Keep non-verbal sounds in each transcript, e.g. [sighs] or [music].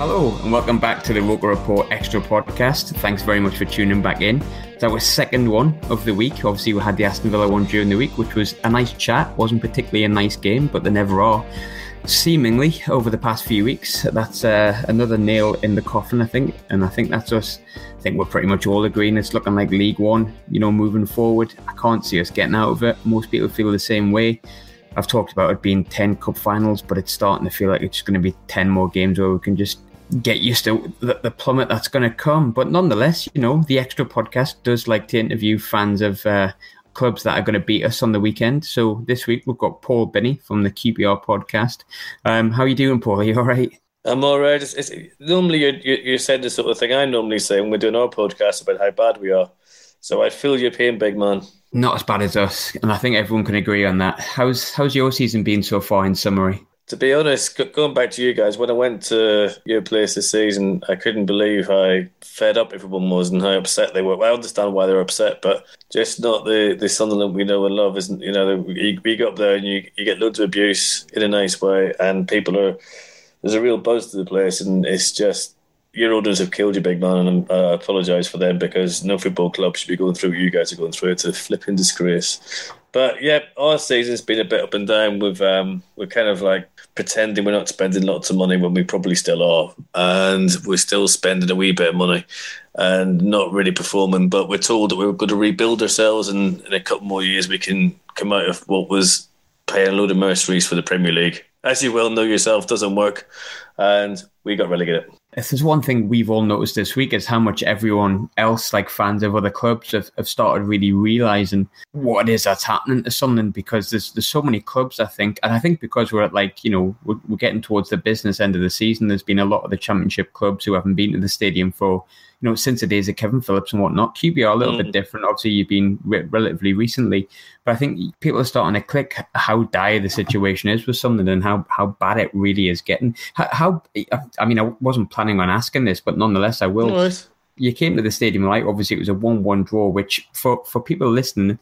Hello, and welcome back to the Roker Report Extra podcast. Thanks very much for tuning back in. It's our second one of the week. Obviously, we had the Aston Villa one during the week, which was a nice chat. wasn't particularly a nice game, but they never are. Seemingly, over the past few weeks, that's uh, another nail in the coffin, I think. And I think that's us. I think we're pretty much all agreeing it's looking like League One, you know, moving forward. I can't see us getting out of it. Most people feel the same way. I've talked about it being 10 cup finals, but it's starting to feel like it's going to be 10 more games where we can just get used to the, the plummet that's going to come. But nonetheless, you know, the extra podcast does like to interview fans of uh, clubs that are going to beat us on the weekend. So this week we've got Paul Binney from the QPR podcast. Um, how are you doing, Paul? Are you all right? I'm all right. It's, it's, normally you're, you're saying the sort of thing I normally say when we're doing our podcast about how bad we are. So I feel your pain, big man. Not as bad as us, and I think everyone can agree on that. How's how's your season been so far? In summary, to be honest, going back to you guys, when I went to your place this season, I couldn't believe how fed up everyone was and how upset they were. I understand why they're upset, but just not the, the Sunderland we know and love. Isn't you know you, you go up there and you, you get loads of abuse in a nice way, and people are there's a real buzz to the place, and it's just your orders have killed you, big man, and I apologise for them because no football club should be going through what you guys are going through. It's a flipping disgrace. But yeah, our season's been a bit up and down. With um, we're kind of like pretending we're not spending lots of money when we probably still are, and we're still spending a wee bit of money and not really performing. But we're told that we're going to rebuild ourselves, and in a couple more years we can come out of what was paying a load of mercenaries for the Premier League. As you well know yourself, doesn't work, and we got relegated if there's one thing we've all noticed this week is how much everyone else, like fans of other clubs, have, have started really realizing what is that's happening to something because there's there's so many clubs, I think, and I think because we're at like you know we're, we're getting towards the business end of the season, there's been a lot of the championship clubs who haven't been to the stadium for you know, since the days of Kevin Phillips and whatnot. QPR a little mm. bit different. Obviously, you've been re- relatively recently, but I think people are starting to click how dire the situation is with something and how, how bad it really is getting. How, how I mean, I wasn't planning on asking this, but nonetheless, I will. Nice. You came to the stadium, right? Obviously, it was a one-one draw, which for for people listening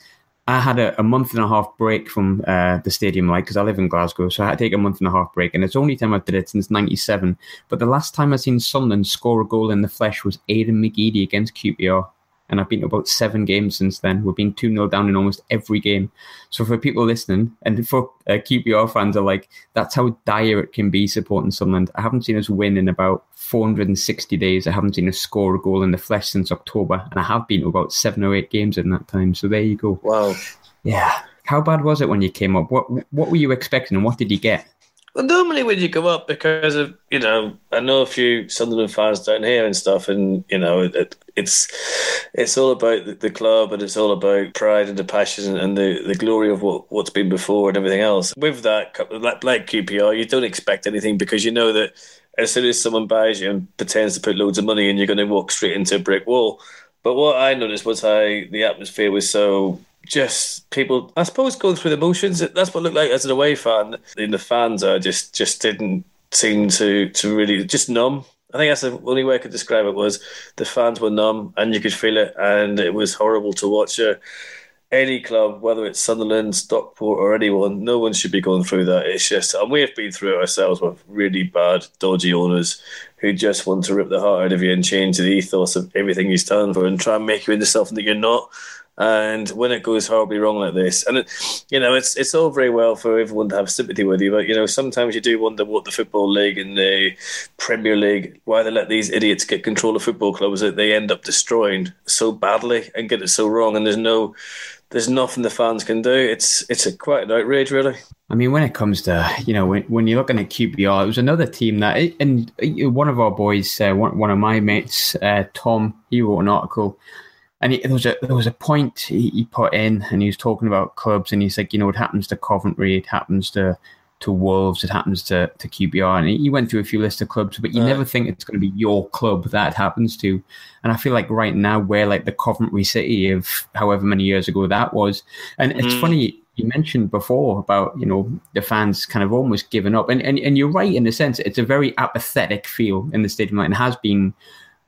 I had a, a, month and a half break from uh, the stadium light because I live in Glasgow, so I had to take a month and a half break, and it's the only time I've did it since '97. But the last time I seen Sunderland score a goal in the flesh was Aiden McGeady against QPR and I've been to about seven games since then. We've been 2 0 down in almost every game. So for people listening, and for uh, QPR fans are like, that's how dire it can be supporting Sunderland. I haven't seen us win in about 460 days. I haven't seen us score a goal in the flesh since October, and I have been to about seven or eight games in that time. So there you go. Wow. Yeah. How bad was it when you came up? What What were you expecting, and what did you get? Normally when you go up, because of you know, I know a few Sunderland fans down here and stuff, and you know, it, it's it's all about the, the, club and it's all about pride and the passion and the, the glory of what what's been before and everything else. With that, like, like QPR, you don't expect anything because you know that as soon as someone buys you and pretends to put loads of money in, you're going to walk straight into a brick wall. But what I noticed was how the atmosphere was so just people, I suppose, going through the motions. That's what it looked like as an away fan. And the fans are just just didn't seem to to really just numb. I think that's the only way I could describe it was the fans were numb and you could feel it, and it was horrible to watch. Any club, whether it's Sunderland, Stockport, or anyone, no one should be going through that. It's just, and we have been through it ourselves with really bad, dodgy owners who just want to rip the heart out of you and change the ethos of everything you stand for and try and make you into something that you're not. And when it goes horribly wrong like this, and it, you know, it's it's all very well for everyone to have sympathy with you, but you know, sometimes you do wonder what the football league and the Premier League, why they let these idiots get control of football clubs that they end up destroying so badly and get it so wrong, and there's no there's nothing the fans can do. It's it's a quite an outrage, really. I mean, when it comes to you know when, when you're looking at QPR, it was another team that and one of our boys, uh, one one of my mates, uh, Tom, he wrote an article, and he, there was a there was a point he, he put in, and he was talking about clubs, and he said, you know, it happens to Coventry, it happens to to Wolves, it happens to, to QPR. And he went through a few lists of clubs, but you never think it's going to be your club that happens to. And I feel like right now we're like the Coventry City of however many years ago that was. And mm. it's funny, you mentioned before about, you know, the fans kind of almost giving up. And, and, and you're right in a sense, it's a very apathetic feel in the stadium and has been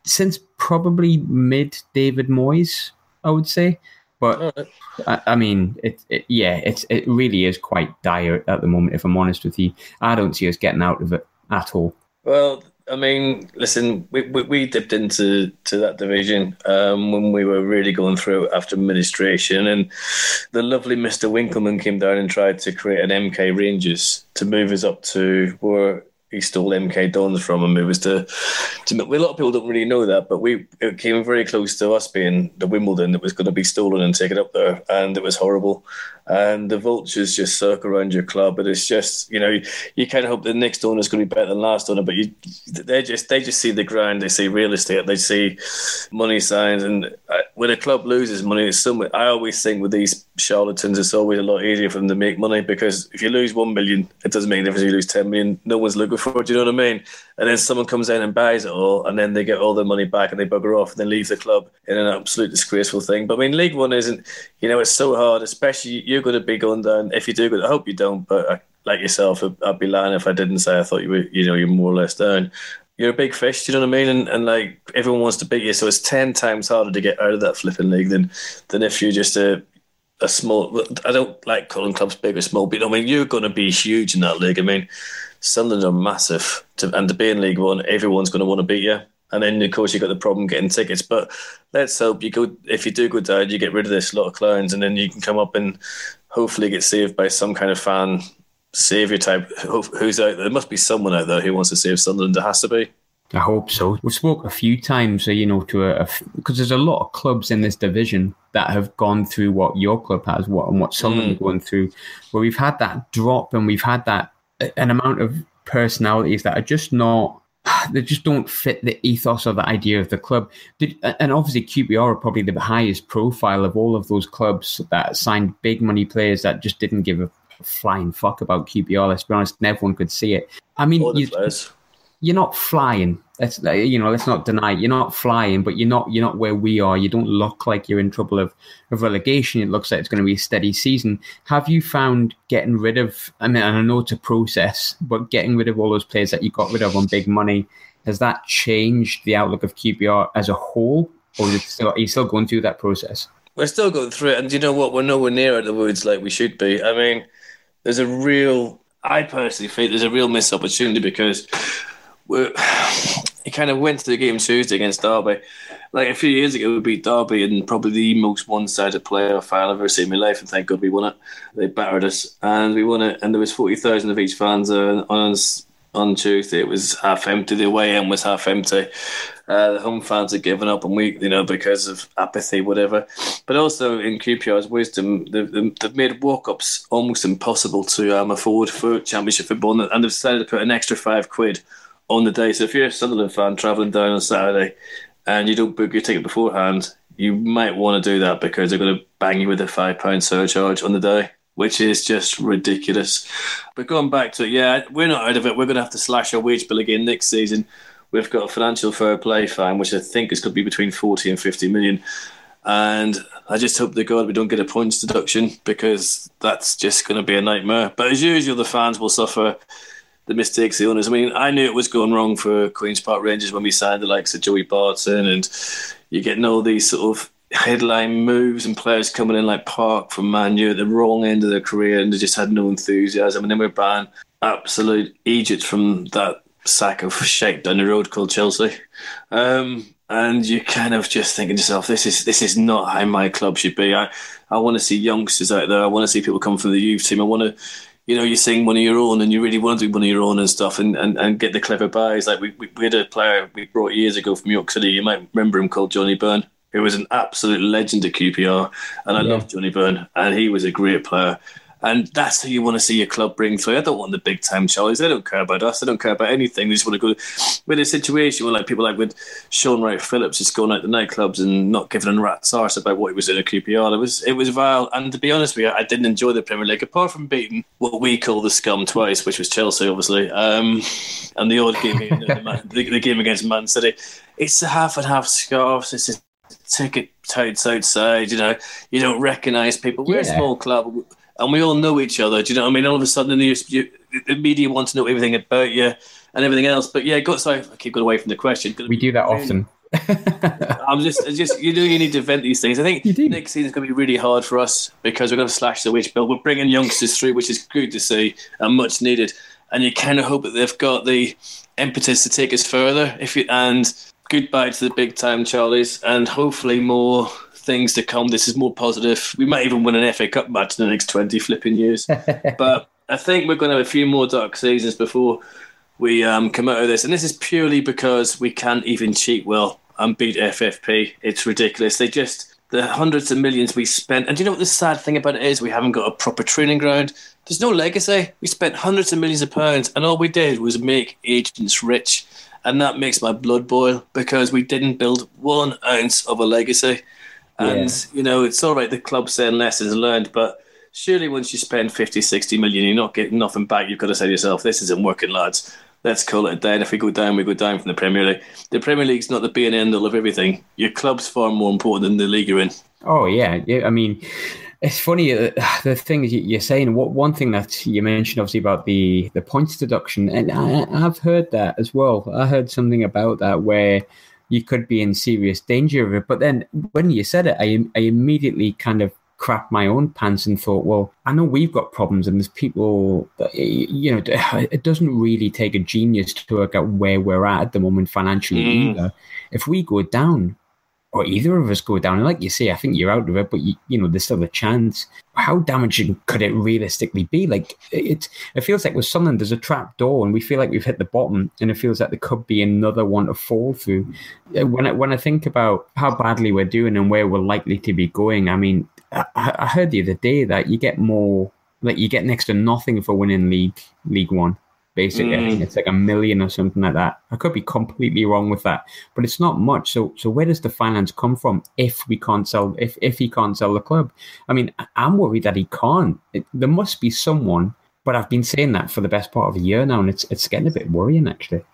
since probably mid David Moyes, I would say. But I, I, mean, it, it, yeah, it's it really is quite dire at the moment. If I'm honest with you, I don't see us getting out of it at all. Well, I mean, listen, we, we, we dipped into to that division um, when we were really going through after administration, and the lovely Mister Winkelman came down and tried to create an MK Rangers to move us up to where he stole MK Dons from and moved us to, to. A lot of people don't really know that, but we it came very close to us being the Wimbledon that was going to be stolen and taken up there, and it was horrible and the vultures just circle around your club. But it's just you know you, you kind of hope the next owner is going to be better than last owner, but you they just they just see the ground, they see real estate, they see money signs, and uh, when a club loses money, it's so I always think with these charlatans, it's always a lot easier for them to make money because if you lose one million, it doesn't make difference. If you lose ten million, no one's looking for it. Do you know what I mean? And then someone comes in and buys it all, and then they get all their money back and they bugger off and then leave the club in an absolute disgraceful thing. But I mean, League One isn't, you know, it's so hard, especially you you're going to be going down. If you do go, I hope you don't. But I, like yourself, I'd be lying if I didn't say I thought you were, you know, you're more or less down. You're a big fish, do you know what I mean? And, and like everyone wants to beat you, so it's ten times harder to get out of that flipping league than than if you're just a a small. I don't like calling clubs big or small, but I mean you're going to be huge in that league. I mean, Sunderland are massive, to, and to be in League One, everyone's going to want to beat you. And then of course you've got the problem getting tickets. But let's hope you go if you do go down, you get rid of this lot of clowns, and then you can come up and hopefully get saved by some kind of fan savior type who's out there. There must be someone out there who wants to save Sunderland. There has to be. I hope so. We've spoke a few times, uh, you know, to a because there's a lot of clubs in this division that have gone through what your club has, what and what Sunderland mm. going through, where we've had that drop and we've had that an amount of personalities that are just not [sighs] they just don't fit the ethos or the idea of the club. And obviously, QPR are probably the highest profile of all of those clubs that signed big money players that just didn't give a flying fuck about QPR. Let's be honest, and everyone could see it. I mean, you, you're not flying. Let's uh, you know, let's not deny it. You're not flying, but you're not you're not where we are. You don't look like you're in trouble of, of relegation. It looks like it's going to be a steady season. Have you found getting rid of? I mean, I know it's a process, but getting rid of all those players that you got rid of on big money has that changed the outlook of QPR as a whole, or is it still, are you still going through that process? We're still going through it, and you know what? We're nowhere near at the woods like we should be. I mean, there's a real. I personally think there's a real missed opportunity because he kind of went to the game Tuesday against Derby. Like a few years ago, we beat Derby in probably the most one-sided playoff I've ever seen in my life, and thank God we won it. They battered us, and we won it. And there was forty thousand of each fans uh, on on Tuesday. It was half empty. The away end was half empty. Uh, the home fans had given up, and we, you know, because of apathy, whatever. But also in QPR's wisdom, they've, they've made walk-ups almost impossible to um, afford for Championship football, and they've decided to put an extra five quid on the day. So if you're a Sunderland fan travelling down on Saturday and you don't book your ticket beforehand, you might want to do that because they're going to bang you with a five pound surcharge on the day, which is just ridiculous. But going back to it, yeah, we're not out of it. We're going to have to slash our wage bill again next season. We've got a financial fair play fine, which I think is going to be between 40 and 50 million. And I just hope to God we don't get a points deduction because that's just going to be a nightmare. But as usual, the fans will suffer the mistakes the owners. I mean, I knew it was going wrong for Queens Park Rangers when we signed the likes of Joey Barton, and you're getting all these sort of headline moves and players coming in like Park from Man U at the wrong end of their career and they just had no enthusiasm. And then we're buying absolute Egypt from that sack of shake down the road called Chelsea. Um, and you're kind of just thinking to yourself, this is this is not how my club should be. I, I want to see youngsters out there. I want to see people come from the youth team. I want to, you know, you sing one of your own and you really want to do one of your own and stuff and, and, and get the clever buys. Like we, we, we had a player we brought years ago from York City. You might remember him called Johnny Byrne who was an absolute legend at QPR, and I yeah. love Johnny Byrne, and he was a great player. And that's who you want to see your club bring through. I don't want the big time Charlies. They don't care about us. They don't care about anything. They just want to go with a situation where like people like with Shaun Wright-Phillips just going out to nightclubs and not giving a rat's arse about what he was in a QPR. It was it was vile. And to be honest with you, I didn't enjoy the Premier League apart from beating what we call the scum twice, which was Chelsea, obviously, um, and the odd game, the, the, the, game against Man City. It's a half and half scarves. It's a ticket totes outside. You know, you don't recognise people. We're yeah. a small club, and we all know each other. Do you know what I mean? All of a sudden, the, you, the media want to know everything about you and everything else. But yeah, got sorry, I keep going away from the question. We do that often. [laughs] I'm just, just you know, you need to vent these things. I think next season is going to be really hard for us because we're going to slash the wage bill. We're bringing youngsters through, which is good to see and much needed. And you kind of hope that they've got the impetus to take us further. If you and goodbye to the big time Charlies, and hopefully more things to come. This is more positive. We might even win an FA Cup match in the next 20 flipping years. [laughs] but I think we're going to have a few more dark seasons before we um, come out of this. And this is purely because we can't even cheat well and beat FFP. It's ridiculous. They just, the hundreds of millions we spent. And do you know what the sad thing about it is? We haven't got a proper training ground. There's no legacy. We spent hundreds of millions of pounds, and all we did was make agents rich and that makes my blood boil because we didn't build one ounce of a legacy. And yeah. you know, it's all right. The club saying lessons learned, but surely once you spend 50, 60 million, you're not getting nothing back. You've got to say to yourself, "This isn't working, lads. Let's call it a day. And if we go down, we go down from the Premier League. The Premier League's not the be and end all of everything. Your club's far more important than the league you're in. Oh yeah, yeah. I mean, it's funny uh, the thing you're saying. What one thing that you mentioned, obviously, about the the points deduction, and I, I've heard that as well. I heard something about that where you could be in serious danger of it. But then when you said it, I I immediately kind of crap my own pants and thought, well, I know we've got problems, and there's people that you know. [sighs] It doesn't really take a genius to work out where we're at at the moment financially mm. either. If we go down, or either of us go down. And like you say, I think you're out of it, but you, you know, there's still a chance. How damaging could it realistically be? Like it, it feels like with something there's a trap door, and we feel like we've hit the bottom, and it feels like there could be another one to fall through. Uh, when I, when I think about how badly we're doing and where we're likely to be going, I mean, I, I heard the other day that you get more, like you get next to nothing for winning league League One basically. Mm. It's like a million or something like that. I could be completely wrong with that, but it's not much. So, so where does the finance come from if we can't sell? If if he can't sell the club, I mean, I'm worried that he can't. It, there must be someone, but I've been saying that for the best part of a year now, and it's it's getting a bit worrying actually.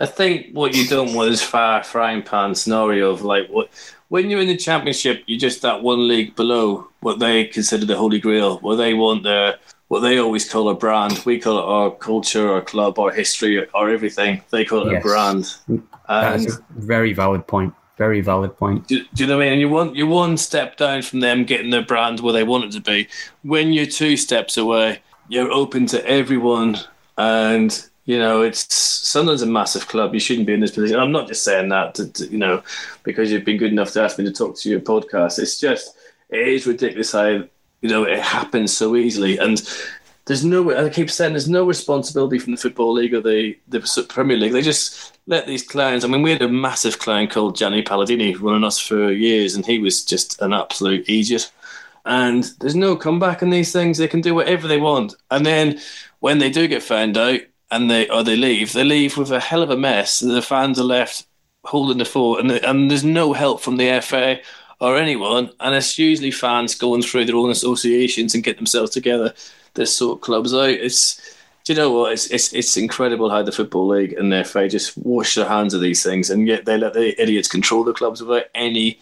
I think what you don't want is far frying pan scenario of like what when you're in the championship, you're just that one league below what they consider the holy grail, where they want their what they always call a brand. We call it our culture, our club, our history, our everything. They call it yes. a brand. And That's a very valid point. Very valid point. Do, do, you know what I mean? And you want you're one step down from them getting their brand where they want it to be. When you're two steps away, you're open to everyone, and you know it's Sunderland's a massive club. You shouldn't be in this position. I'm not just saying that to, to, you know because you've been good enough to ask me to talk to your podcast. It's just it is ridiculous how you know, it happens so easily. And there's no, I keep saying, there's no responsibility from the Football League or the, the Premier League. They just let these clowns. I mean, we had a massive clown called Gianni Paladini running us for years, and he was just an absolute idiot. And there's no comeback in these things. They can do whatever they want. And then when they do get found out and they or they leave, they leave with a hell of a mess. The fans are left holding the fort, and, and there's no help from the FA or anyone, and it's usually fans going through their own associations and get themselves together to sort clubs out. It's do you know what? It's it's it's incredible how the football league and their FA just wash their hands of these things, and yet they let the idiots control the clubs without any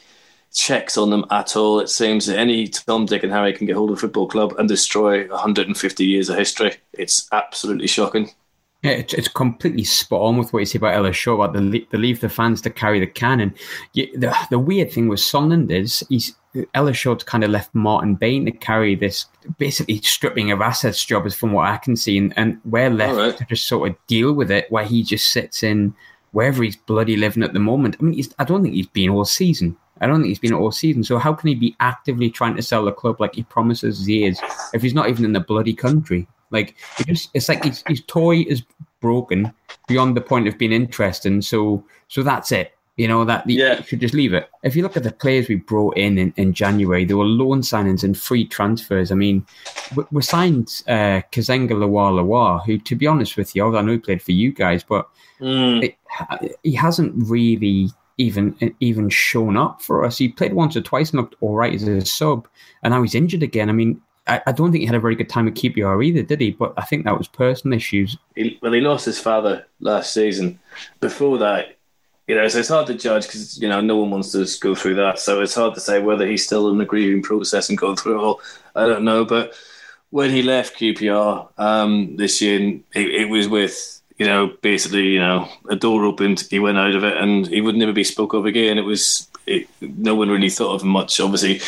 checks on them at all. It seems that any Tom, Dick, and Harry can get hold of a football club and destroy 150 years of history. It's absolutely shocking. Yeah, it's, it's completely spot on with what you say about Ellis Short about the, the leave the fans to carry the cannon. The, the weird thing with Sunderland is he's Ellis Short's kind of left Martin Bain to carry this basically stripping of assets job, is from what I can see, and, and we're left right. to just sort of deal with it, where he just sits in wherever he's bloody living at the moment. I mean, I don't think he's been all season. I don't think he's been all season. So how can he be actively trying to sell the club like he promises he is if he's not even in the bloody country? Like it just, it's like his, his toy is broken beyond the point of being interesting. So so that's it. You know that yeah. you should just leave it. If you look at the players we brought in in, in January, there were loan signings and free transfers. I mean, we, we signed uh, Kazenga LuaLua who, to be honest with you, I know he played for you guys, but mm. it, he hasn't really even even shown up for us. He played once or twice and looked all right as a sub, and now he's injured again. I mean, I, I, don't think he had a very good time at QPR either, did he? But I think that was personal issues. He, well, he lost his father last season. Before that, you know, so it's hard to judge because you know no one wants to go through that. So it's hard to say whether he's still in the grieving process and going through it all. I don't know, but when he left QPR um, this year, it, it was with you know, basically, you know, a door opened, he went out of it, and he would never be spoke of again. It was it, no one really thought of him much. Obviously,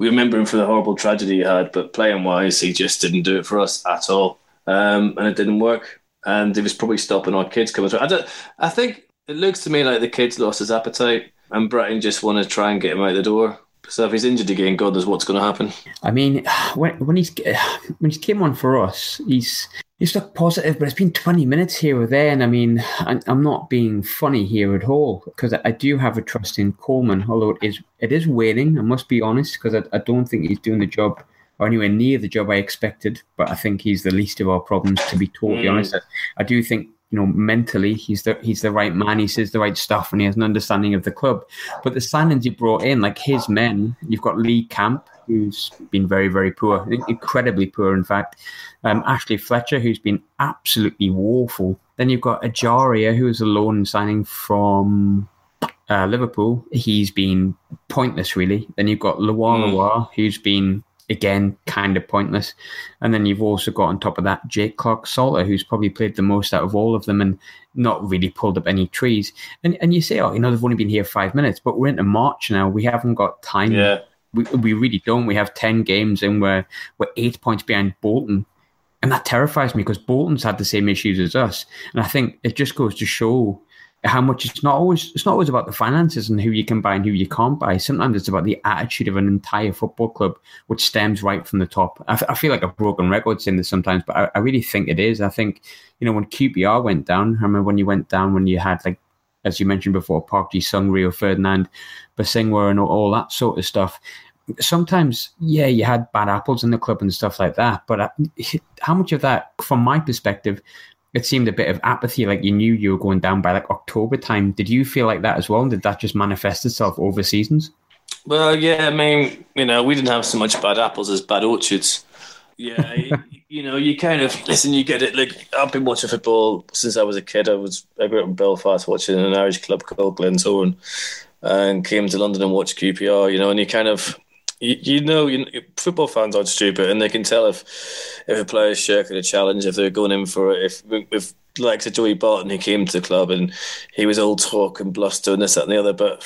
we remember him for the horrible tragedy he had, but playing wise, he just didn't do it for us at all, um, and it didn't work. And it was probably stopping our kids coming through. I, don't, I think it looks to me like the kids lost his appetite, and Brighton just want to try and get him out the door. So if he's injured again, God knows what's going to happen. I mean, [sighs] when, when he's [sighs] when he came on for us, he's he's looked positive, but it's been 20 minutes here or there. And I mean, I'm not being funny here at all because I do have a trust in Coleman, although it is, it is waning, I must be honest, because I, I don't think he's doing the job or anywhere near the job I expected. But I think he's the least of our problems, to be totally mm. honest. I, I do think you know, mentally he's the he's the right man. He says the right stuff, and he has an understanding of the club. But the signings he brought in, like his men, you've got Lee Camp, who's been very very poor, incredibly poor, in fact um, Ashley Fletcher, who's been absolutely woeful. Then you've got Ejaria, who is a loan signing from uh, Liverpool. He's been pointless, really. Then you've got LuaLua, mm. who's been again kind of pointless. And then you've also got on top of that Jake Clarke Salter, who's probably played the most out of all of them and not really pulled up any trees. And and you say, oh, you know, they've only been here five minutes, but we're into March now. We haven't got time. Yeah. We, we really don't. We have ten games and we're we're eight points behind Bolton and that terrifies me because Bolton's had the same issues as us. And I think it just goes to show how much it's not always it's not always about the finances and who you can buy and who you can't buy. Sometimes it's about the attitude of an entire football club, which stems right from the top. I, f- I feel like a broken record saying this sometimes, but I, I, really think it is. I think you know when QPR went down. I remember when you went down when you had like as you mentioned before, Park Ji Sung, Rio Ferdinand, Bosingwa, and all, all that sort of stuff sometimes, yeah, you had bad apples in the club and stuff like that. But uh, [laughs] how much of that, from my perspective, it seemed a bit of apathy, like you knew you were going down by like October time. Did you feel like that as well? And did that just manifest itself over seasons? Well, yeah, I mean, you know, we didn't have so much bad apples as bad orchards. Yeah, you know, you kind of listen. You get it. Like I've been watching football since I was a kid. I was I grew up in Belfast watching an Irish club called Glentoran, and came to London and watched QPR. You know, and you kind of you, you know, you, football fans aren't stupid, and they can tell if if a player's shirking a challenge, if they're going in for it. If if like to Joey Barton, he came to the club and he was all talk and bluster and this, that, and the other, but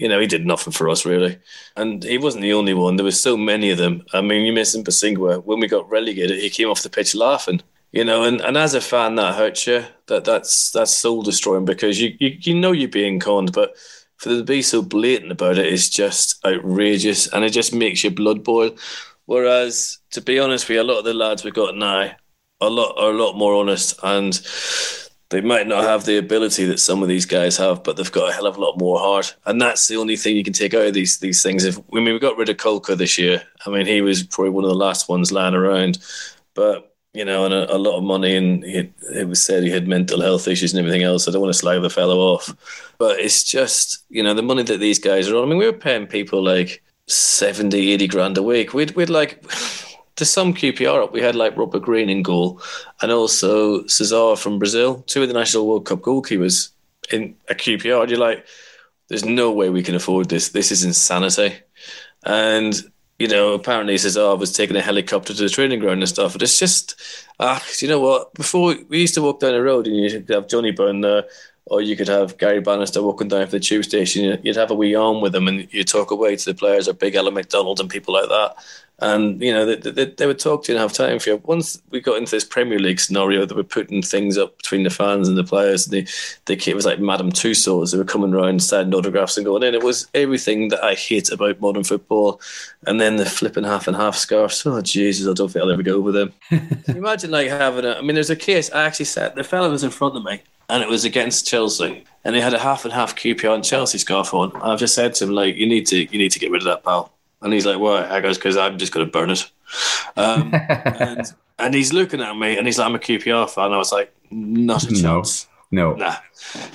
you know, he did nothing for us really. And he wasn't the only one. There were so many of them. I mean, you mentioned Bosingwa. When we got relegated, he came off the pitch laughing. You know, and, and as a fan, that hurts you. That that's that's soul destroying because you, you you know you're being conned, but for them to be so blatant about it is just outrageous, and it just makes your blood boil. Whereas, to be honest with you, a lot of the lads we've got now a lot are a lot more honest, and they might not have the ability that some of these guys have, but they've got a hell of a lot more heart, and that's the only thing you can take out of these these things. If I mean, we got rid of Caulker this year, I mean, he was probably one of the last ones lying around, but you know, and a, a lot of money, and he, it was said he had mental health issues and everything else. I don't want to slag the fellow off, but it's just, you know, the money that these guys are on. I mean, we were paying people like 70, 80 grand a week. We'd, we'd like, to some QPR up, we had like Robert Green in goal and also Cesar from Brazil, two of the National World Cup goalkeepers in a QPR. You're like, there's no way we can afford this. This is insanity. And you know, apparently he says, "Oh, I was taking a helicopter to the training ground and stuff." But it's just, ah, you know what? Before we used to walk down the road and you could have Johnny Byrne there, or you could have Gary Bannister walking down from the tube station. You'd have a wee arm with him, and you talk away to the players, or Big Alan McDonald and people like that and you know they, they, they, would talk to you and have time for you. Once we got into this Premier League scenario, they were putting things up between the fans and the players. And they, they it was like Madame Tussauds. They were coming around, signing autographs and going in. It was everything that I hate about modern football. And then the flipping half and half scarves. Oh Jesus, I don't think I'll ever go over them. [laughs] imagine like having a. I mean, there's a case. I actually sat. The fellow was in front of me, and it was against Chelsea, and he had a half and half QPR and Chelsea scarf on. And I've just said to him like, you need to you need to get rid of that, pal and he's like, "Why?" I goes, "Because I'm just going to burn it." Um, [laughs] and, and he's looking at me, and he's like, "I'm a QPR fan." I was like, "Not a chance." No, nah,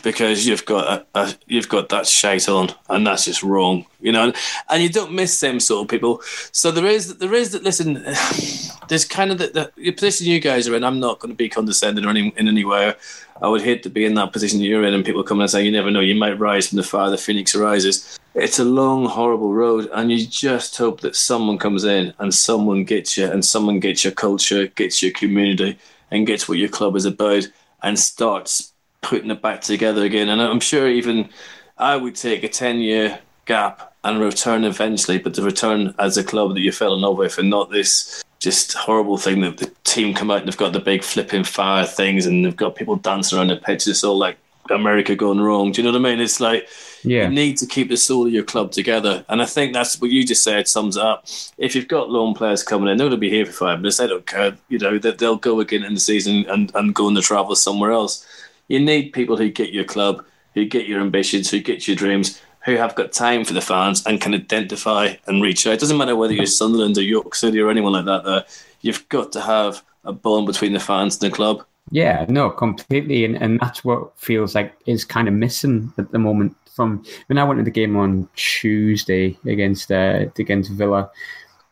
because you've got a, a, you've got that shite on, and that's just wrong, you know. And, you don't miss them sort of people. So there is there is that. Listen, [sighs] there's kind of the, the, position you guys are in. I'm not going to be condescending or any, in any way. I would hate to be in that position you're in, and people come and say, "You never know, you might rise from the fire. The phoenix arises." It's a long, horrible road, and you just hope that someone comes in and someone gets you, and someone gets your culture, gets your community, and gets what your club is about, and starts putting it back together again. And I'm sure even I would take a 10 year gap and return eventually, but to return as a club that you fell in love with and not this just horrible thing that the team come out and they've got the big flipping fire things and they've got people dancing around the pitch. It's all like America gone wrong. Do you know what I mean? It's like yeah. you need to keep the soul of your club together. And I think that's what you just said sums up. If you've got loan players coming in, they're going to be here for five minutes. They don't care. You know, they'll go again in the season and, and go on the travel somewhere else. You need people who get your club, who get your ambitions, who get your dreams, who have got time for the fans and can identify and reach out. It doesn't matter whether you're Sunderland or York City or anyone like that. There, you've got to have a bond between the fans and the club. Yeah, no, completely, and and that's what feels like is kind of missing at the moment. From when I went to the game on Tuesday against uh, against Villa,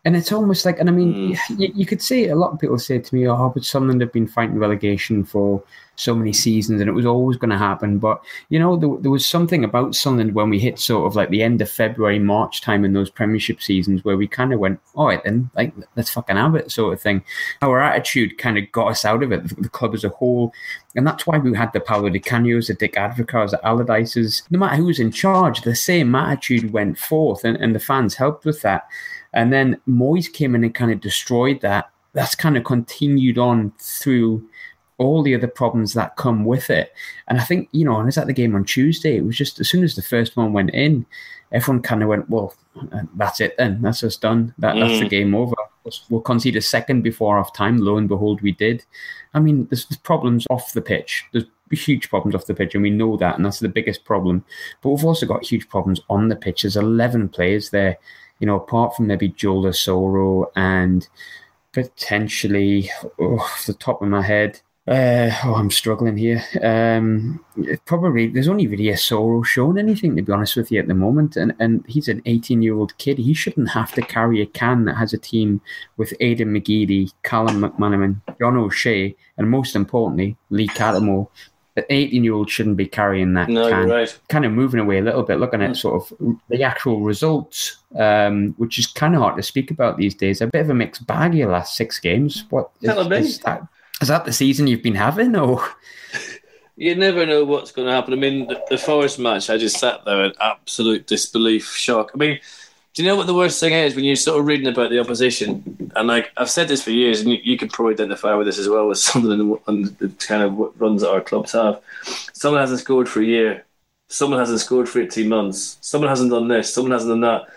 and it's almost like, and I mean, mm. [sighs] you, you, could say a lot of people say to me, "Oh, but Sunderland have been fighting relegation for so many seasons, and it was always going to happen." But you know, there, there, was something about Sunderland when we hit sort of like the end of February, March time in those Premiership seasons, where we kind of went, "All right, then, like let's fucking have it," sort of thing. Our attitude kind of got us out of it, the, the club as a whole, and that's why we had the Paolo Di Canio's, the Dick Advocaats, the Allardyces. No matter who was in charge, the same attitude went forth, and, and the fans helped with that. And then Moyes came in and kind of destroyed that. That's kind of continued on through all the other problems that come with it. And I think, you know, I was at the game on Tuesday. It was just as soon as the first one went in, everyone kind of went, well, that's it then. That's us done. That, That's the mm. game over. We'll concede a second before off time. Lo and behold, we did. I mean, there's, there's problems off the pitch. There's huge problems off the pitch, and we know that, and that's the biggest problem. But we've also got huge problems on the pitch. There's 11 players there you know, apart from maybe Joel Asoro and potentially oh, off the top of my head, uh, oh, I'm struggling here. Um, probably there's only really Asoro showing anything to be honest with you at the moment, and and he's an 18 year old kid. He shouldn't have to carry a can that has a team with Aiden McGeady, Callum McManaman, John O'Shea, and most importantly Lee Cattermole an 18 year old shouldn't be carrying that no, can. Right. Kind of moving away a little bit, looking at hmm. sort of the actual results, um, which is kind of hard to speak about these days. A bit of a mixed bag your last six games. What is, is that? Is that the season you've been having, or? [laughs] You never know what's going to happen. I mean, the, the Forest match, I just sat there in absolute disbelief, shock. I mean, do you know what the worst thing is when you're sort of reading about the opposition? And like I've said this for years, and you, you can probably identify with this as well as something and the kind of runs that our clubs have. Someone hasn't scored for a year. Someone hasn't scored for 18 months. Someone hasn't done this. Someone hasn't done that.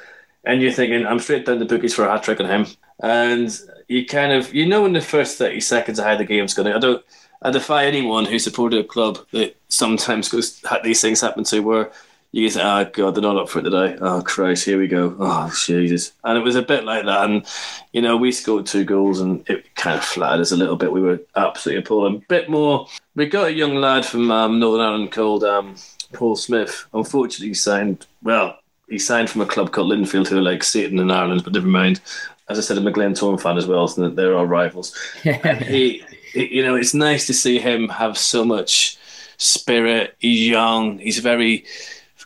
And you're thinking, I'm straight down the bookies for a hat trick on him. And you kind of, you know, in the first 30 seconds of how the game's going. I don't, I defy anyone who supported a club that sometimes goes these things happen to where you say, oh god, they're not up for it today. Oh Christ, here we go. Oh Jesus, and it was a bit like that. And you know, we scored two goals, and it kind of flattered us a little bit. We were absolutely appalling. Bit more. We got a young lad from um, Northern Ireland called um, Paul Smyth. Unfortunately, signed. Well, he signed from a club called Linfield, who are like Satan in Ireland, but never mind. As I said, I'm a Glentoran fan as well, so they're our rivals. [laughs] he, he, you know, it's nice to see him have so much spirit. He's young. He's very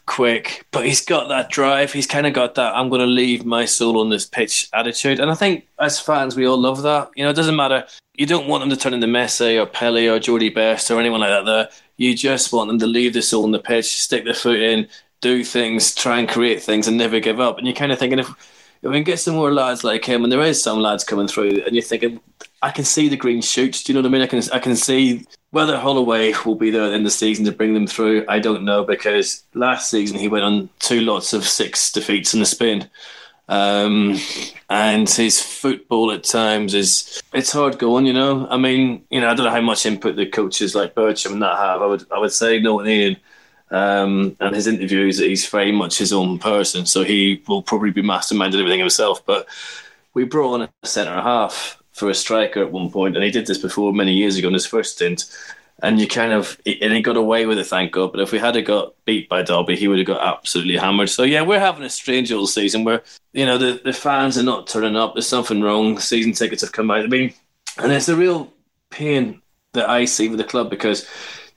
quick, but he's got that drive. He's kind of got that I'm going to leave my soul on this pitch attitude. And I think as fans, we all love that. You know, it doesn't matter. You don't want them to turn into Messi or Pele or Georgie Best or anyone like that. There, you just want them to leave the soul on the pitch, stick their foot in, do things, try and create things, and never give up. And you're kind of thinking if if we can get some more lads like him, and there is some lads coming through, and you're thinking, I can see the green shoots. Do you know what I mean? I can I can see whether Holloway will be there in the season to bring them through. I don't know because last season he went on two lots of six defeats in the spin. Um, and his football at times is it's hard going, you know. I mean, you know, I don't know how much input the coaches like Bircham and that have. I would I would say no Ian. Um, and his interviews he's very much his own person, so he will probably be masterminding everything himself. But we brought on a centre half for a striker at one point, and he did this before many years ago in his first stint. And you kind of, and he got away with it, thank God. But if we had got beat by Derby, he would have got absolutely hammered. So yeah, we're having a strange old season where you know the, the fans are not turning up. There's something wrong. Season tickets have come out. I mean, and it's a real pain that I see with the club because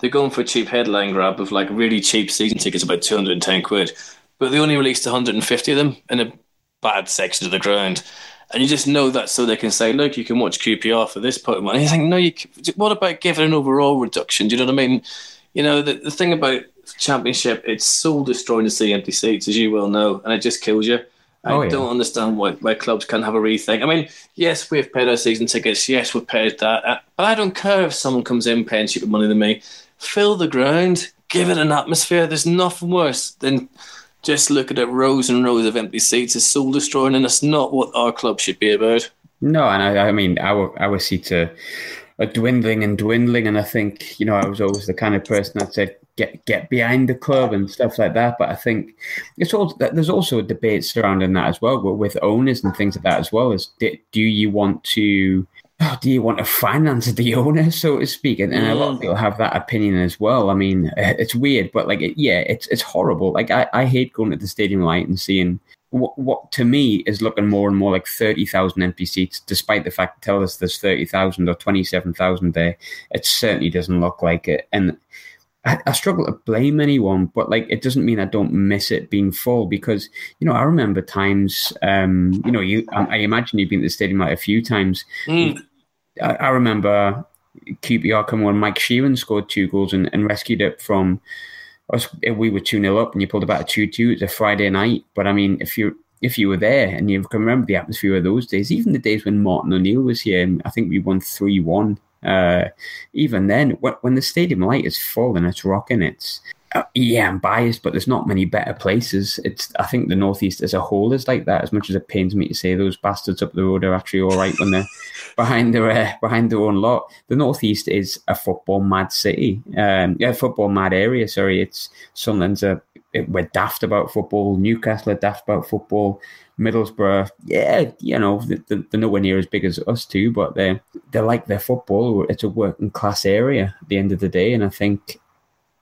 they're going for a cheap headline grab of like really cheap season tickets, about 210 quid, but they only released 150 of them in a bad section of the ground. And you just know that so they can say, look, you can watch QPR for this point. And you think, no, you. What about giving an overall reduction? Do you know what I mean? You know, the, the thing about championship, it's soul destroying to see empty seats, as you well know, and it just kills you. I oh, yeah. don't understand why, why clubs can't have a rethink. I mean, yes, we've paid our season tickets. Yes, we've paid that. Uh, but I don't care if someone comes in paying cheaper money than me. Fill the ground, give it an atmosphere. There's nothing worse than just looking at rows and rows of empty seats It's soul destroying, and that's not what our club should be about. No, and I, I mean, our our seats are, are dwindling and dwindling, and I think you know I was always the kind of person that said get get behind the club and stuff like that. But I think it's all there's also a debate surrounding that as well, with owners and things like that as well. Is do you want to oh, do you want to finance the [laughs] owner, so to speak? And, and, a lot of people have that opinion as well. I mean, it's weird, but like, it, yeah, it's it's horrible. Like, I, I hate going to the stadium light and seeing what, what to me is looking more and more like 30,000 empty seats, despite the fact they tell us there's 30,000 or 27,000 there. It certainly doesn't look like it. And I, I, struggle to blame anyone, but like it doesn't mean I don't miss it being full because you know I remember times. Um, you know, you I, I imagine you've been to the stadium like a few times. Mm. I, I, remember QPR coming on. Mike Sheeran scored two goals and, and rescued it from us. We were two 0 up, and you pulled about a two two. It's a Friday night, but I mean, if you if you were there and you can remember the atmosphere of those days, even the days when Martin O'Neill was here, I think we won three one uh, even then, when the stadium light is full and it's rocking, it's uh, yeah, I'm biased, but there's not many better places. It's I think the northeast as a whole is like that. As much as it pains me to say, those bastards up the road are actually all right when they're [laughs] behind their uh, behind their own lot. The northeast is a football mad city, um, yeah, football mad area. Sorry, it's Sunderland's a it, we're daft about football. Newcastle are daft about football. Middlesbrough, yeah, you know, they're, they're nowhere near as big as us too, but they're they're like their football. It's a working class area at the end of the day, and I think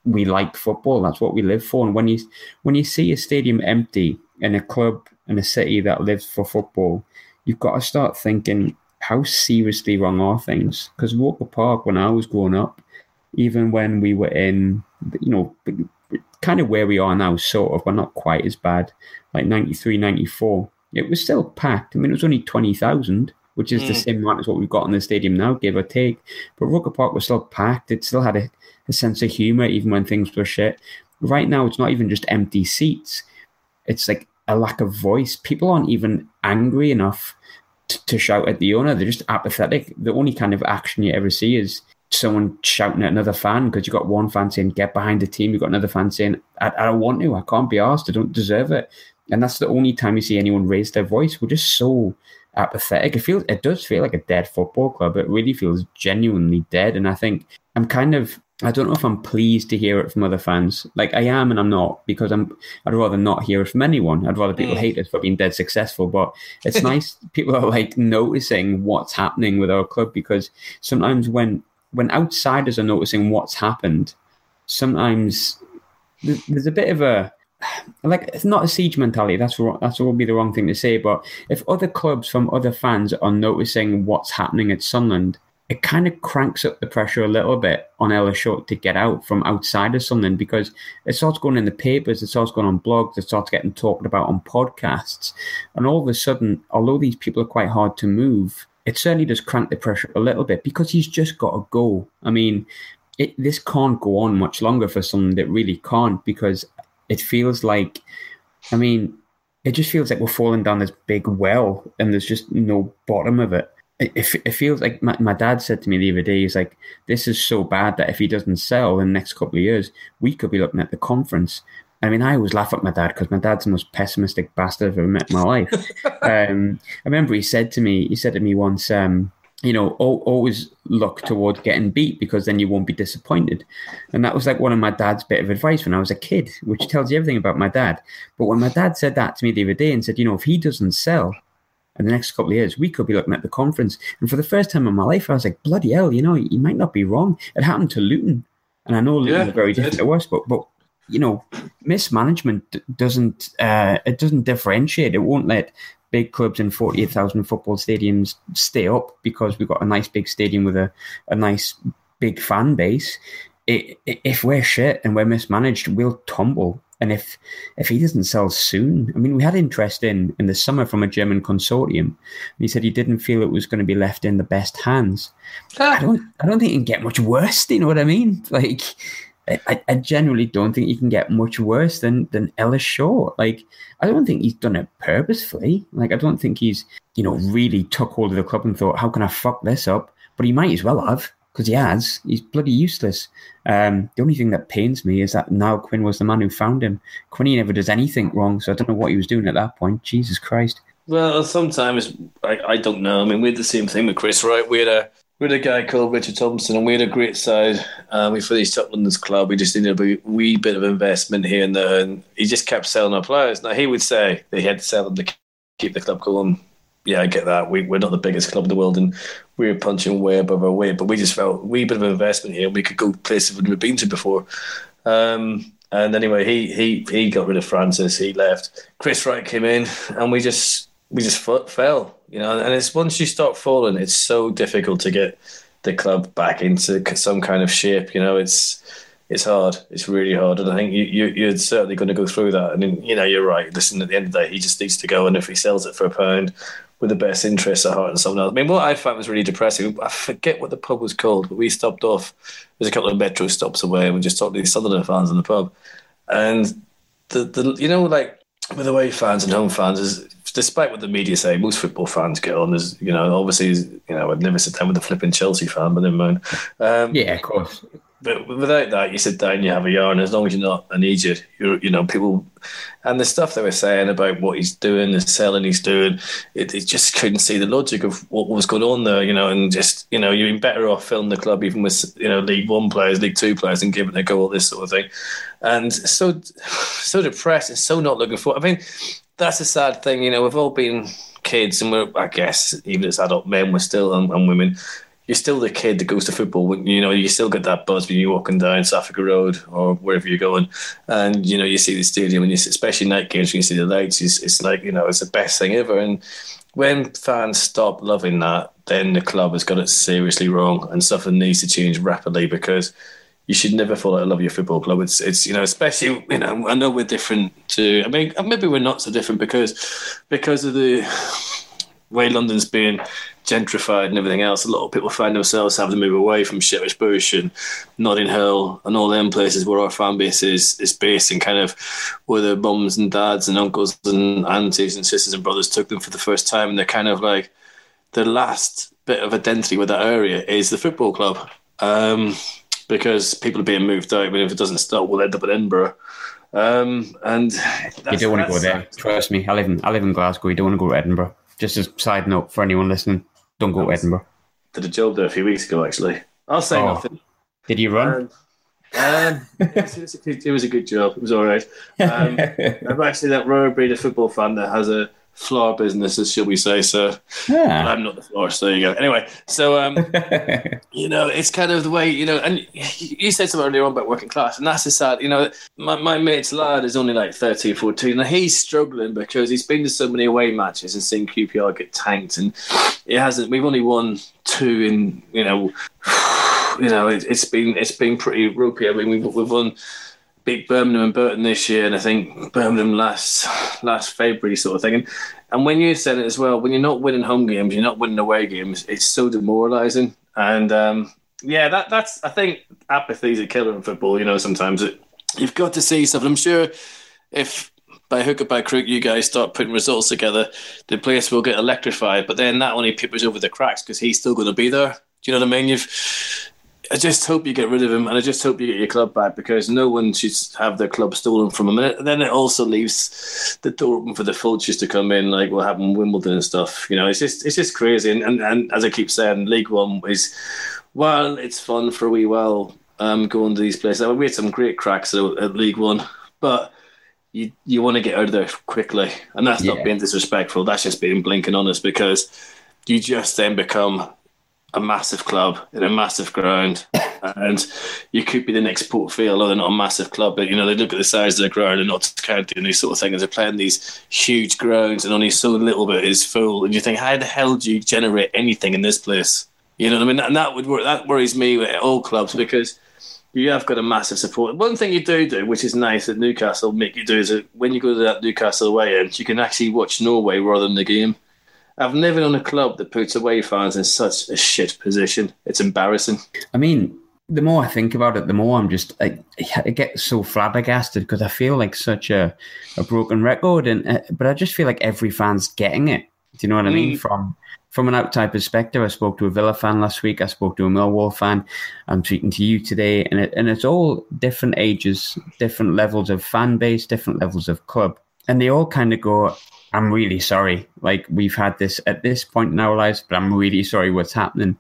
we like football. That's what we live for. And when you when you see a stadium empty in a club in a city that lives for football, you've got to start thinking how seriously wrong are things? Because Roker Park, when I was growing up, even when we were in, you know, kind of where we are now, sort of, but not quite as bad, like 93, 94, it was still packed. I mean, it was only 20,000, which is mm. the same amount as what we've got in the stadium now, give or take. But Roker Park was still packed. It still had a, a sense of humour, even when things were shit. Right now, it's not even just empty seats. It's like a lack of voice. People aren't even angry enough to, to shout at the owner. They're just apathetic. The only kind of action you ever see is someone shouting at another fan because you've got one fan saying, get behind the team. You've got another fan saying, I, I don't want to. I can't be asked. I don't deserve it. And that's the only time you see anyone raise their voice. We're just so apathetic. It feels, it does feel like a dead football club. It really feels genuinely dead. And I think I'm kind of, I don't know if I'm pleased to hear it from other fans. Like I am and I'm not because I'm. I'd rather not hear it from anyone. I'd rather people mm. hate us for being dead successful. But it's [laughs] nice people are like noticing what's happening with our club because sometimes when when outsiders are noticing what's happened, sometimes there's a bit of a like it's not a siege mentality. That's that's will be the wrong thing to say. But if other clubs from other fans are noticing what's happening at Sunderland, it kind of cranks up the pressure a little bit on Ellis Short to get out from outside of something because it starts going in the papers, it starts going on blogs, it starts getting talked about on podcasts. And all of a sudden, although these people are quite hard to move, it certainly does crank the pressure a little bit because he's just got to go. I mean, it, this can't go on much longer for someone that really can't because it feels like, I mean, it just feels like we're falling down this big well and there's just no bottom of it it, it feels like my, my dad said to me the other day, he's like, this is so bad that if he doesn't sell in the next couple of years, we could be looking at the conference. I mean, I always laugh at my dad because my dad's the most pessimistic bastard I've ever met in my life. [laughs] um, I remember he said to me, he said to me once, um, you know, always look toward getting beat because then you won't be disappointed. And that was like one of my dad's bit of advice when I was a kid, which tells you everything about my dad. But when my dad said that to me the other day and said, you know, if he doesn't sell, in the next couple of years, we could be looking at the conference. And for the first time in my life, I was like, bloody hell, you know, you might not be wrong. It happened to Luton. And I know Luton yeah, very different to us, but, but, you know, mismanagement doesn't, uh, it doesn't differentiate. It won't let big clubs in 48,000 football stadiums stay up because we've got a nice big stadium with a, a nice big fan base. It, if we're shit and we're mismanaged, we'll tumble. And if if he doesn't sell soon, I mean, we had interest in in the summer from a German consortium. he said he didn't feel it was going to be left in the best hands. Ah. I don't I don't think it can get much worse. Do you know what I mean? Like. I, I genuinely don't think he can get much worse than than Ellis Short. Like, I don't think he's done it purposefully. Like, I don't think he's, you know, really took hold of the club and thought, how can I fuck this up? But he might as well have because he has. He's bloody useless. Um, the only thing that pains me is that now Quinn was the man who found him. Quinny never does anything wrong, so I don't know what he was doing at that point. Jesus Christ. Well, sometimes I, I don't know. I mean, we had the same thing with Chris, right? We had a we had a guy called Richard Thompson, and we had a great side. Um, we finished top London's club. We just needed a wee bit of investment here and there, and he just kept selling our players. Now he would say that he had to sell them to keep the club going yeah, I get that. We, we're not the biggest club in the world and we're punching way above our weight, but we just felt a wee bit of investment here. We could go places we'd never been to before. Um, and anyway, he, he, he got rid of Francis. He left. Chris Wright came in and we just, we just fell, you know, and it's once you start falling, it's so difficult to get the club back into some kind of shape. You know, it's, it's hard. It's really hard, and I think you, you you're certainly going to go through that. I And you know, you're right. Listen, at the end of the day, he just needs to go, and if he sells it for a pound, with the best interests at heart and someone else. I mean, what I found was really depressing. I forget what the pub was called, but we stopped off. There's a couple of metro stops away, and we just talked to these Sunderland fans in the pub. And the the you know like with away fans and home fans is despite what the media say, most football fans get on. There's you know obviously you know I'd never sit down with a flipping Chelsea fan, but never mind. Um, yeah, of course but without that, you sit down, you have a yarn. As long as you're not an idiot, you're, you know, people, and the stuff they were saying about what he's doing, the selling he's doing, it, it just couldn't see the logic of what was going on there, you know, and just, you know, you've been better off filling the club even with, you know, League One players, League Two players, and giving a go, all this sort of thing. And so, so depressed and so not looking for. I mean, that's a sad thing, you know. We've all been kids, and we're, I guess, even as adult men, we're still and, and women you're still the kid that goes to football. You know, you still get that buzz when you're walking down South Road or wherever you're going, and you know you see the stadium, and you see, especially night games when you see the lights. It's, it's like you know it's the best thing ever. And when fans stop loving that, then the club has got it seriously wrong, and something needs to change rapidly because you should never fall out of love with your football club. It's it's you know especially you know I know we're different to I mean maybe we're not so different because because of the way London's been gentrified and everything else, a lot of people find themselves having to move away from Shepherd's Bush and Notting Hill and all them places where our fan base is, is based and kind of where their mums and dads and uncles and aunties and sisters and brothers took them for the first time. And they're kind of like the last bit of identity with that area is the football club. Um, because people are being moved out. Mean, if it doesn't stop, we'll end up in Edinburgh. Um, and you don't want to go there. Trust me, I live in I live in Glasgow. You don't want to go to Edinburgh. Just a side note for anyone listening, don't go to Edinburgh. Did a job there a few weeks ago, actually. I'll say oh. nothing. Did you run? Um, um, it, was a, it, was a, good job. It was all right. Um, [laughs] I'm actually that rare breed of football fan that has a floor businesses, shall we say? So Yeah. I'm not the floor, so there you go. Anyway, so um, [laughs] you know, it's kind of the way you know. And you said something earlier on about working class, and that's the sad. You know, my, my mate's lad is only like 13, 14, and he's struggling because he's been to so many away matches and seen QPR get tanked, and it hasn't. We've only won two in you know, [sighs] you know, it, it's been it's been pretty ropey. I mean, we've we've won beat Birmingham and Burton this year, and I think Birmingham last last February sort of thing. And, and when you said it as well, when you're not winning home games, you're not winning away games. It's so demoralising. And um, yeah, that that's I think apathy is a killer in football. You know, sometimes it, you've got to see. And I'm sure if by hook or by crook you guys start putting results together, the place will get electrified. But then that only papers over the cracks because he's still going to be there. Do you know what I mean? You've I just hope you get rid of him, and I just hope you get your club back because no one should have their club stolen from them. And then it also leaves the door open for the vultures to come in, like what happened in Wimbledon and stuff. You know, it's just it's just crazy. And, and, and as I keep saying, League One is well, it's fun for a wee while um, going to these places. we had some great cracks at, at League One, but you you want to get out of there quickly, and that's Yeah. not being disrespectful. That's just being blinking honest because you just then become a massive club in a massive ground, and you could be the next Port Vale. Although they're not a massive club, but you know they look at the size of the ground and Notts County and these sort of thing. things. They're playing these huge grounds, and only so little bit is full. And you think, how the hell do you generate anything in this place? You know what I mean? And that would that worries me with all clubs because you have got a massive support. One thing you do do, which is nice at Newcastle make you do, is that when you go to that Newcastle away end, you can actually watch Norway rather than the game. I've never known a club that puts away fans in such a shit position. It's embarrassing. I mean, the more I think about it, the more I'm just I, I get so flabbergasted because I feel like such a, a broken record, and uh, but I just feel like every fan's getting it. Do you know what I mean? Mm. From from an outside perspective, I spoke to a Villa fan last week. I spoke to a Millwall fan. I'm speaking to you today, and it, and it's all different ages, different levels of fan base, different levels of club, and they all kind of go. I'm really sorry. Like we've had this at this point in our lives, but I'm really sorry what's happening.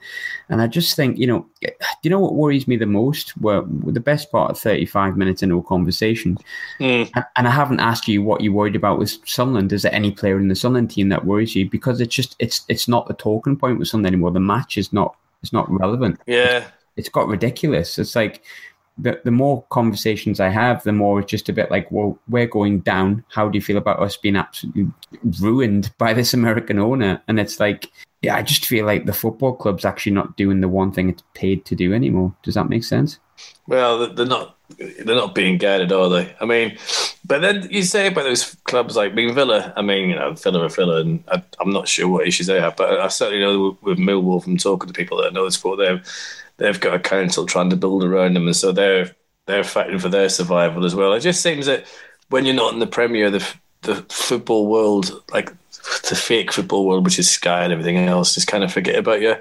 And I just think, you know, do you know what worries me the most? Well, the best part of 35 minutes into a conversation, Mm. and, I haven't asked you what you worried about with Sunderland. Is there any player in the Sunderland team that worries you? Because it's just it's it's not the talking point with Sunderland anymore. The match is not it's not relevant. Yeah, It's got ridiculous. It's like the the more conversations I have, the more it's just a bit like, well, we're going down. How do you feel about us being absolutely ruined by this American owner? And it's like, yeah, I just feel like the football club's actually not doing the one thing it's paid to do anymore. Does that make sense? Well, they're not. They're not being guided, are they? I mean, but then you say about those clubs like being Villa. I mean, you know, Villa are Villa, and I, I'm not sure what issues they have, but I certainly know with Millwall from talking to people that know the sport, they've they've got a council trying to build around them, and so they're they're fighting for their survival as well. It just seems that when you're not in the Premier, the the football world, like the fake football world, which is Sky and everything else, just kind of forget about you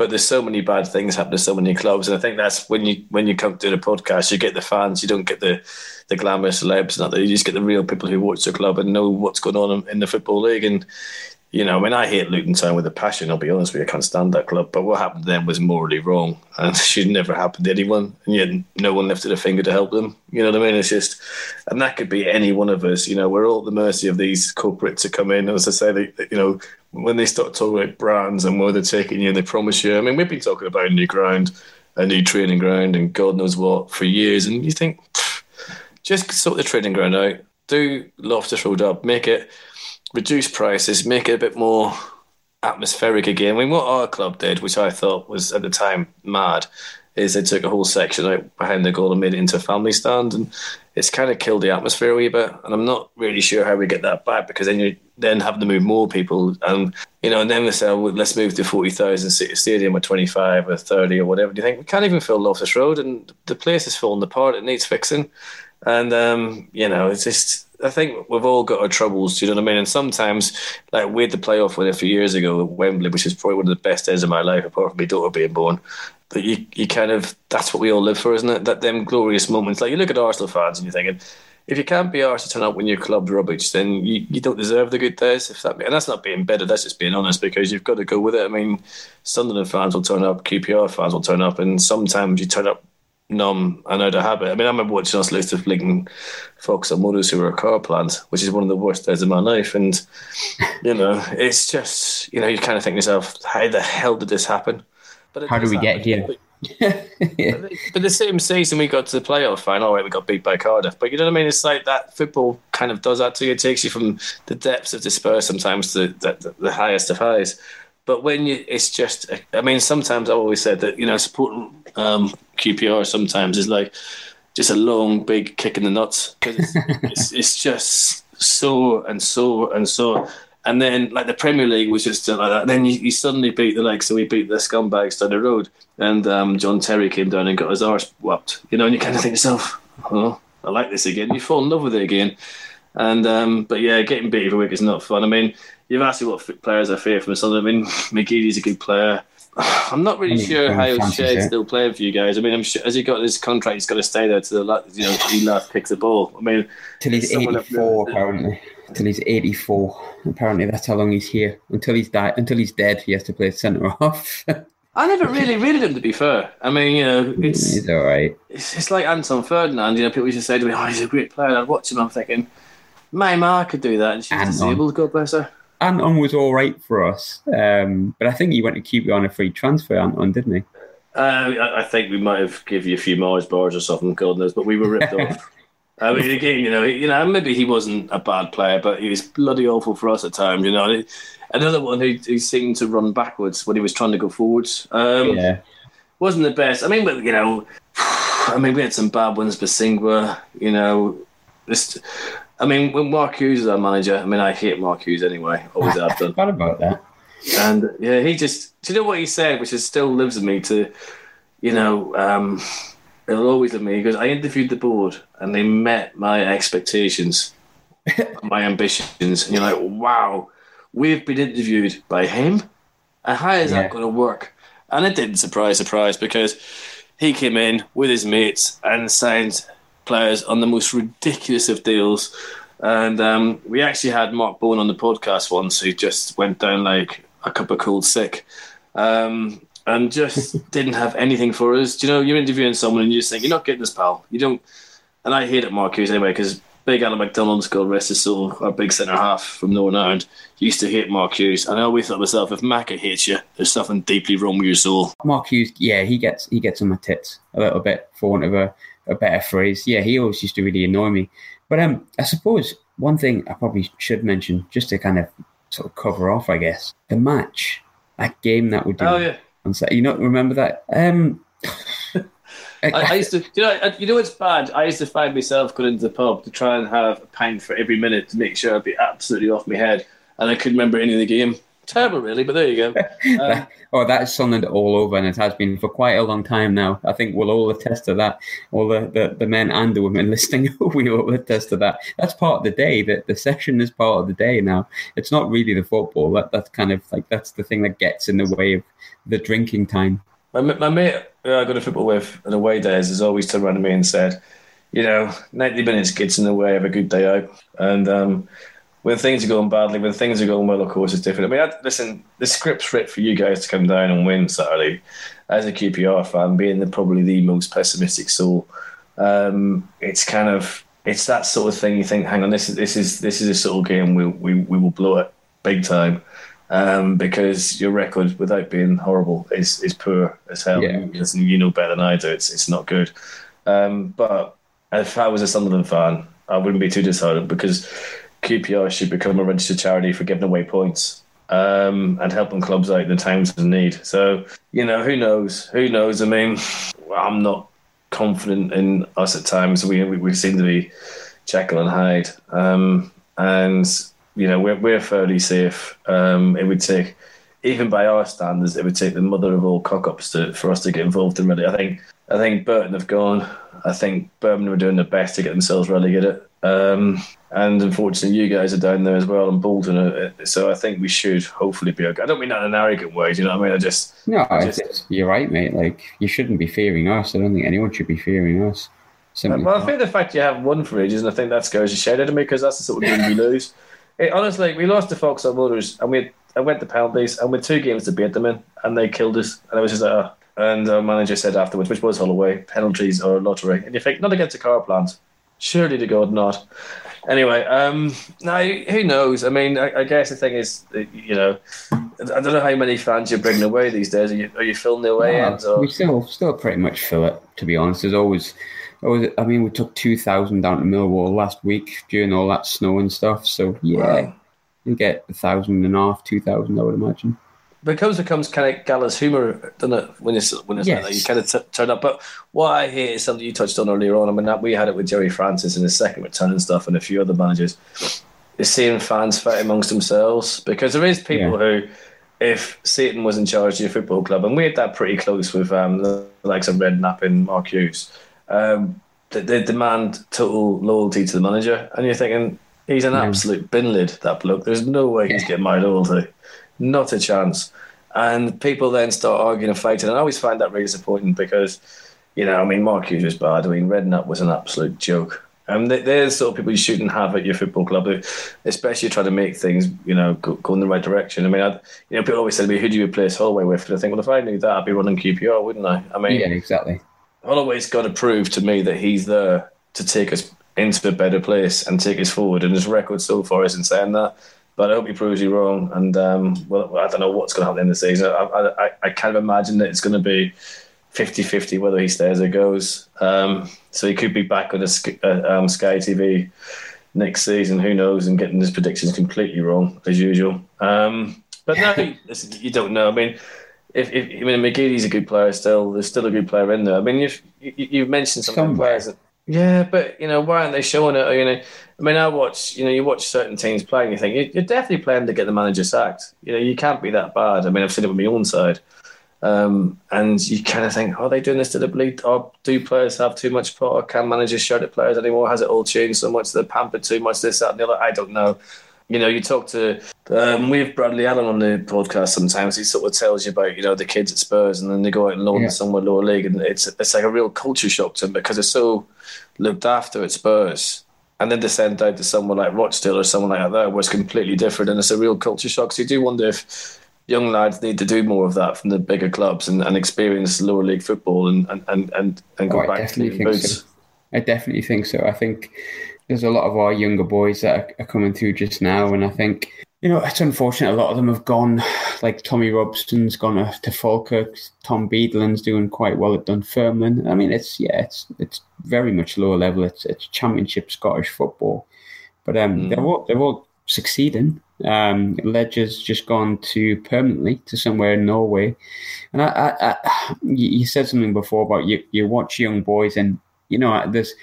but there's so many bad things happen to so many clubs, and I think that's when you when you come to the podcast, you get the fans, you don't get the the glamorous celebs, not that you just get the real people who watch the club and know what's going on in the football league. And you know, mean, I hate Luton Town with a passion. I'll be honest with you, I can't stand that club. But what happened to them was morally wrong, and [laughs] should never happen to anyone. And yet, no one lifted a finger to help them. You know what I mean? It's just, and that could be any one of us. You know, we're all at the mercy of these corporates to come in. As I say, they- you know, when they start talking about brands and where they're taking you, and they promise you. I mean, we've been talking about a new ground, a new training ground, and God knows what for years. And you think, just sort the training ground out, do Loftus Road up, make it reduce prices, make it a bit more atmospheric again. I mean, what our club did, which I thought was at the time mad, is they took a whole section out behind the goal and made it into a family stand, and it's kind of killed the atmosphere a wee bit. And I'm not really sure how we get that back because then you then have to move more people, and you know, and then we say, well, let's move to forty thousand City Stadium or twenty five or thirty or whatever. Do you think we can't even fill Loftus Road, and the place is falling apart. It needs fixing. And um, you know, it's just I think we've all got our troubles. Do you know what I mean? And sometimes, like we had the playoff win a few years ago at Wembley, which is probably one of the best days of my life, apart from my daughter being born. But you, you kind of that's what we all live for, isn't it? That them glorious moments. Like you look at Arsenal fans and you're thinking, if you can't be arsed to turn up when your club's rubbish, then you, you don't deserve the good days. If that and that's not being better, that's just being honest because you've got to go with it. I mean, Sunderland fans will turn up, QPR fans will turn up, and sometimes you turn up numb and out of habit. I mean, I remember watching us lose to blinking Vauxhall Motors who were a car plant, which is one of the worst days of my life. And, you know, it's just, you know, you kind of think to yourself, how the hell did this happen? But how do we happen. get here? yeah. [laughs] but the same season we got to the playoff final, right, we got beat by Cardiff. But you know what I mean? It's like that football kind of does that to you. It takes you from the depths of despair sometimes to the, the, the highest of highs. But when you, it's just, I mean, sometimes I've always said that, you know, supporting um, QPR sometimes is like just a long, big kick in the nuts because it's, [laughs] it's, it's, just so and so and so. And then, like the Premier League was just like that. And then you, you, suddenly beat the like, so we beat the scumbags down the road, and um, John Terry came down and got his arse whopped. You know, and you kind of think to yourself, "Oh, I like this again." You fall in love with it again, and um, but yeah, getting beat every week is not fun. I mean, you've asked me what players I fear from Sunderland. I mean, [sighs] McGeady's a good player. [sighs] I'm not really sure how Shed's still playing for you guys. I mean, I'm sure, has he got his contract? He's got to stay there to the you know he last kicks the ball. I mean, till he's 84 apparently. Till he's 84. Apparently, that's how long he's here. Until he's died. Until he's dead, he has to play centre half. [laughs] I never really rated him to be fair. I mean, you know, mm, it's he's all right. It's, it's like Anton Ferdinand. You know, people used to say to me, "Oh, he's a great player." I'd watch him. I'm thinking, my ma could do that, and she's Anton. disabled. God bless her. Anton was all right for us, um, but I think he went to keep you on a free transfer, Anton, didn't he? Uh, I think we might have give you a few Mars bars or something, God knows, but we were ripped off. [laughs] I mean, again, you know, you know, maybe he wasn't a bad player, but he was bloody awful for us at times. You know, another one who, who seemed to run backwards when he was trying to go forwards. Um, yeah, wasn't the best. I mean, but you know, [sighs] I mean, we had some bad ones, Bosingwa. You know, this. I mean, when Mark Hughes is our manager, I mean, I hate Mark Hughes anyway. Always have done. [laughs] What about that? And yeah, he just. Do you know what he said, which is still lives with me? To, you know, um, it'll always live with me because I interviewed the board and they met my expectations, my ambitions, and you're like, wow, we've been interviewed by him, and how is yeah. that going to work? And it didn't surprise, surprise, because he came in with his mates and signed players on the most ridiculous of deals. And um, we actually had Mark Bowen on the podcast once who just went down like a cup of cold sick um, and just [laughs] didn't have anything for us. Do you know, you're interviewing someone and you just think, you're not getting this, pal. You don't. And I hate it, Mark Hughes, anyway, because big Alan McDonald's God rest his soul, our big centre half from Northern Ireland, used to hate Mark Hughes. And I always thought to myself, if Macca hates you, there's something deeply wrong with your soul. Mark Hughes, yeah, he gets he gets on my tits a little bit, for want of a a better phrase. Yeah, he always used to really annoy me. But um, I suppose one thing I probably should mention, just to kind of sort of cover off, I guess, the match, that game that we did. Oh yeah. On Saturday. You not remember that? Um, [laughs] I, I, used to, you know, you know what's bad? I used to find myself going into the pub to try and have a pint for every minute to make sure I'd be absolutely off my head, and I couldn't remember any of the game terrible, really. But there you go. [laughs] Um, oh, that is something all over, and it has been for quite a long time now. I think we'll all attest to that. All the, the, the men and the women [laughs] listening, [laughs] we all attest to that. That's part of the day. That the session is part of the day now. It's not really the football. That that's kind of like that's the thing that gets in the way of the drinking time. My, my mate who I go to football with in away days has always turned around to me and said, you know, 90 minutes gets in the way of a good day out. And um, when things are going badly, when things are going well, of course, it's different. I mean, I, listen, the script's written for you guys to come down and win Saturday. As a QPR fan, being the, probably the most pessimistic soul, um, it's kind of it's that sort of thing. You think, hang on, this is this is this is a sort of game we we, we will blow it big time. Um, because your record, without being horrible, is is poor as hell. Yeah. Listen, you know better than I do. It's it's not good. Um, but if I was a Sunderland fan, I wouldn't be too disheartened because QPR should become a registered charity for giving away points um, and helping clubs out in the times of need. So, you know, who knows? Who knows? I mean, I'm not confident in us at times. We, we, we seem to be Jekyll and Hyde. Um, and, you know, we're, we're fairly safe. Um, it would take, even by our standards, it would take the mother of all cock ups for us to get involved in really. I think I think Burton have gone. I think Birmingham are doing their best to get themselves relegated. Um, and unfortunately, you guys are down there as well, and Bolton. So I think we should hopefully be okay. I don't mean that in an arrogant way. Do you know what I mean? I just no, I just, you're right, mate. Like you shouldn't be fearing us. I don't think anyone should be fearing us. Simply well, I think the fact you have won for ages, and I think that scares the shit out of me because that's the sort of game we lose. It, honestly, we lost to Vauxhall Motors, and we I went to penalties, and with two games to beat them in, and they killed us. And I was just like, oh, And our manager said afterwards, which was Holloway, penalties or lottery. And you think, not against a car plant. Surely to God, not. Anyway, um, now who knows? I mean, I, I, guess the thing is, you know, I don't know how many fans you're bringing away these days. Are you, are you filling the away ends? Or? We still still pretty much fill it. To be honest, there's always, always I mean, we took two thousand down to Millwall last week during all that snow and stuff. So yeah, wow. you get a thousand and a half, two thousand, I would imagine because it becomes kind of gallows humour, doesn't it? When it's when it's yes. like that, you kind of t- turn up. But what I hear is something you touched on earlier on. I mean, that we had it with Gerry Francis in his second return and stuff, and a few other managers. Is seeing fans fight amongst themselves because there is people yeah. who, if Satan was in charge of your football club, and we had that pretty close with um, the likes of Redknapp and Mark Hughes, um, they, they, demand total loyalty to the manager, and you're thinking he's an absolute bin lid. That bloke. There's no way he's getting my loyalty. Not a chance. And people then start arguing and fighting. And I always find that really disappointing because, you know, I mean, Mark Hughes was bad. I mean, Redknapp was an absolute joke. And they're the sort of people you shouldn't have at your football club, especially trying to make things, you know, go, go in the right direction. I mean, I'd, you know, people always say to me, "Who do you replace Holloway with?" And I think, well, if I knew that, I'd be running QPR, wouldn't I? I mean, yeah, exactly. Holloway's got to prove to me that he's there to take us into a better place and take us forward. And his record so far isn't saying that. But I hope he proves you wrong. And um, well, I don't know what's going to happen in the season. I, I, I kind of imagine that it's going to be 50 50 whether he stays or goes. Um, so he could be back on a, uh, um, Sky TV next season. Who knows? And getting his predictions completely wrong as usual. Um, but no, [laughs] you don't know. I mean, if, if I mean McGeady's a good player still, there's still a good player in there. I mean, you've you, have you have mentioned some players. That, yeah, but you know why aren't they showing it? Or, You know, I mean, I watch. You know, you watch certain teams play, and you think you're definitely playing to get the manager sacked. You know, you can't be that bad. I mean, I've seen it with my own side, um, and you kind of think, oh, are they doing this deliberately? Or do players have too much power? Can managers shout at players anymore? Has it all changed so much? They're pampered too much. This, that, and the other. I don't know. You know, you talk to um, we have Bradley Allen on the podcast sometimes. He sort of tells you about you know the kids at Spurs, and then they go out and loan yeah. somewhere lower league, and it's it's like a real culture shock to them because they're so looked after at Spurs. And then they send out to someone like Rochdale or someone like that, where it's completely different, and it's a real culture shock. So you do wonder if young lads need to do more of that from the bigger clubs and, and experience lower league football and and and, and go oh, back to the boots. So. I definitely think so. I think there's a lot of our younger boys that are, are coming through just now, and I think you know it's unfortunate. A lot of them have gone, like Tommy Robson's gone to Falkirk. Tom Beadling's doing quite well at Dunfermline. I mean, it's yeah, it's it's very much lower level. It's it's Championship Scottish football, but um, mm. they're all they're all succeeding. Um, Ledger's just gone to permanently to somewhere in Norway, and I, I, I you said something before about you. You watch young boys and you know, there's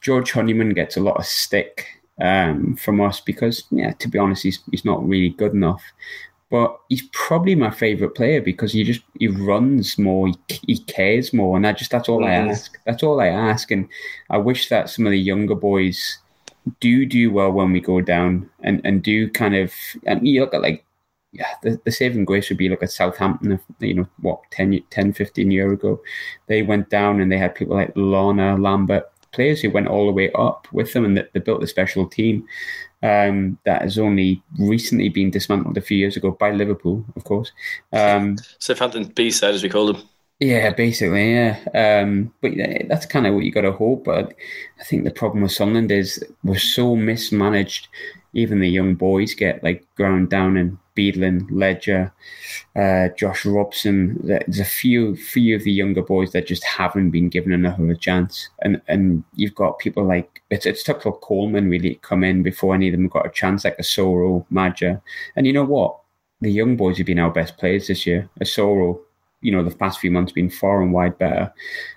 George Honeyman gets a lot of stick um, from us because, yeah, to be honest, he's he's not really good enough. But he's probably my favorite player because he just he runs more, he, he cares more, and that just that's all mm-hmm. I ask. That's all I ask, and I wish that some of the younger boys do do well when we go down and and do kind of and you look at like yeah, the, the saving grace would be like at Southampton, you know, what, 10, 10, 15 years ago. They went down and they had people like Lallana, Lambert, players who went all the way up with them and they, they built a special team um, that has only recently been dismantled a few years ago by Liverpool, of course. Um, Southampton B side, as we call them. Yeah, basically, yeah. Um, but that's kind of what you got to hope. But I think the problem with Sunderland is we're so mismanaged. Even the young boys get like ground down and Beadling, Ledger, uh, Josh Robson. There's a few few of the younger boys that just haven't been given enough of a chance, and and you've got people like it's it's took till Coleman really come in before any of them got a chance, like Asoro, Maja, and you know what? The young boys have been our best players this year. Asoro, you know, the past few months been far and wide better.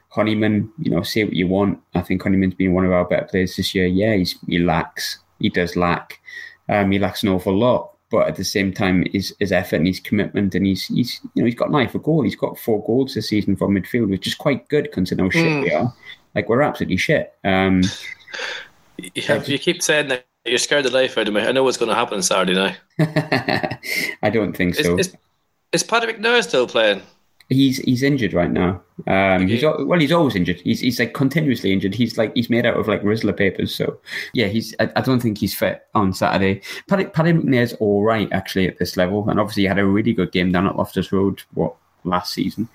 Honeyman, you know, say what you want. I think Honeyman's been one of our better players this year. Yeah, he's, he lacks. He does lack. Um, he lacks an awful lot but at the same time, his, his effort and his commitment, and he's he's you know he's got nine for goal. He's got four goals this season from midfield, which is quite good considering how shit mm. we are. Like we're absolutely shit. Um, [laughs] yeah, you keep saying that you're scared the life out of me. I know what's going to happen Saturday night. [laughs] I don't think so. Is, is, is Paddy McNair still playing? He's he's injured right now. Um, he's well, he's always injured. He's he's like continuously injured. He's like he's made out of like Rizla papers. So yeah, he's. I, I don't think he's fit on Saturday. Paddy, Paddy McNair's all right actually at this level, and obviously he had a really good game down at Loftus Road what last season.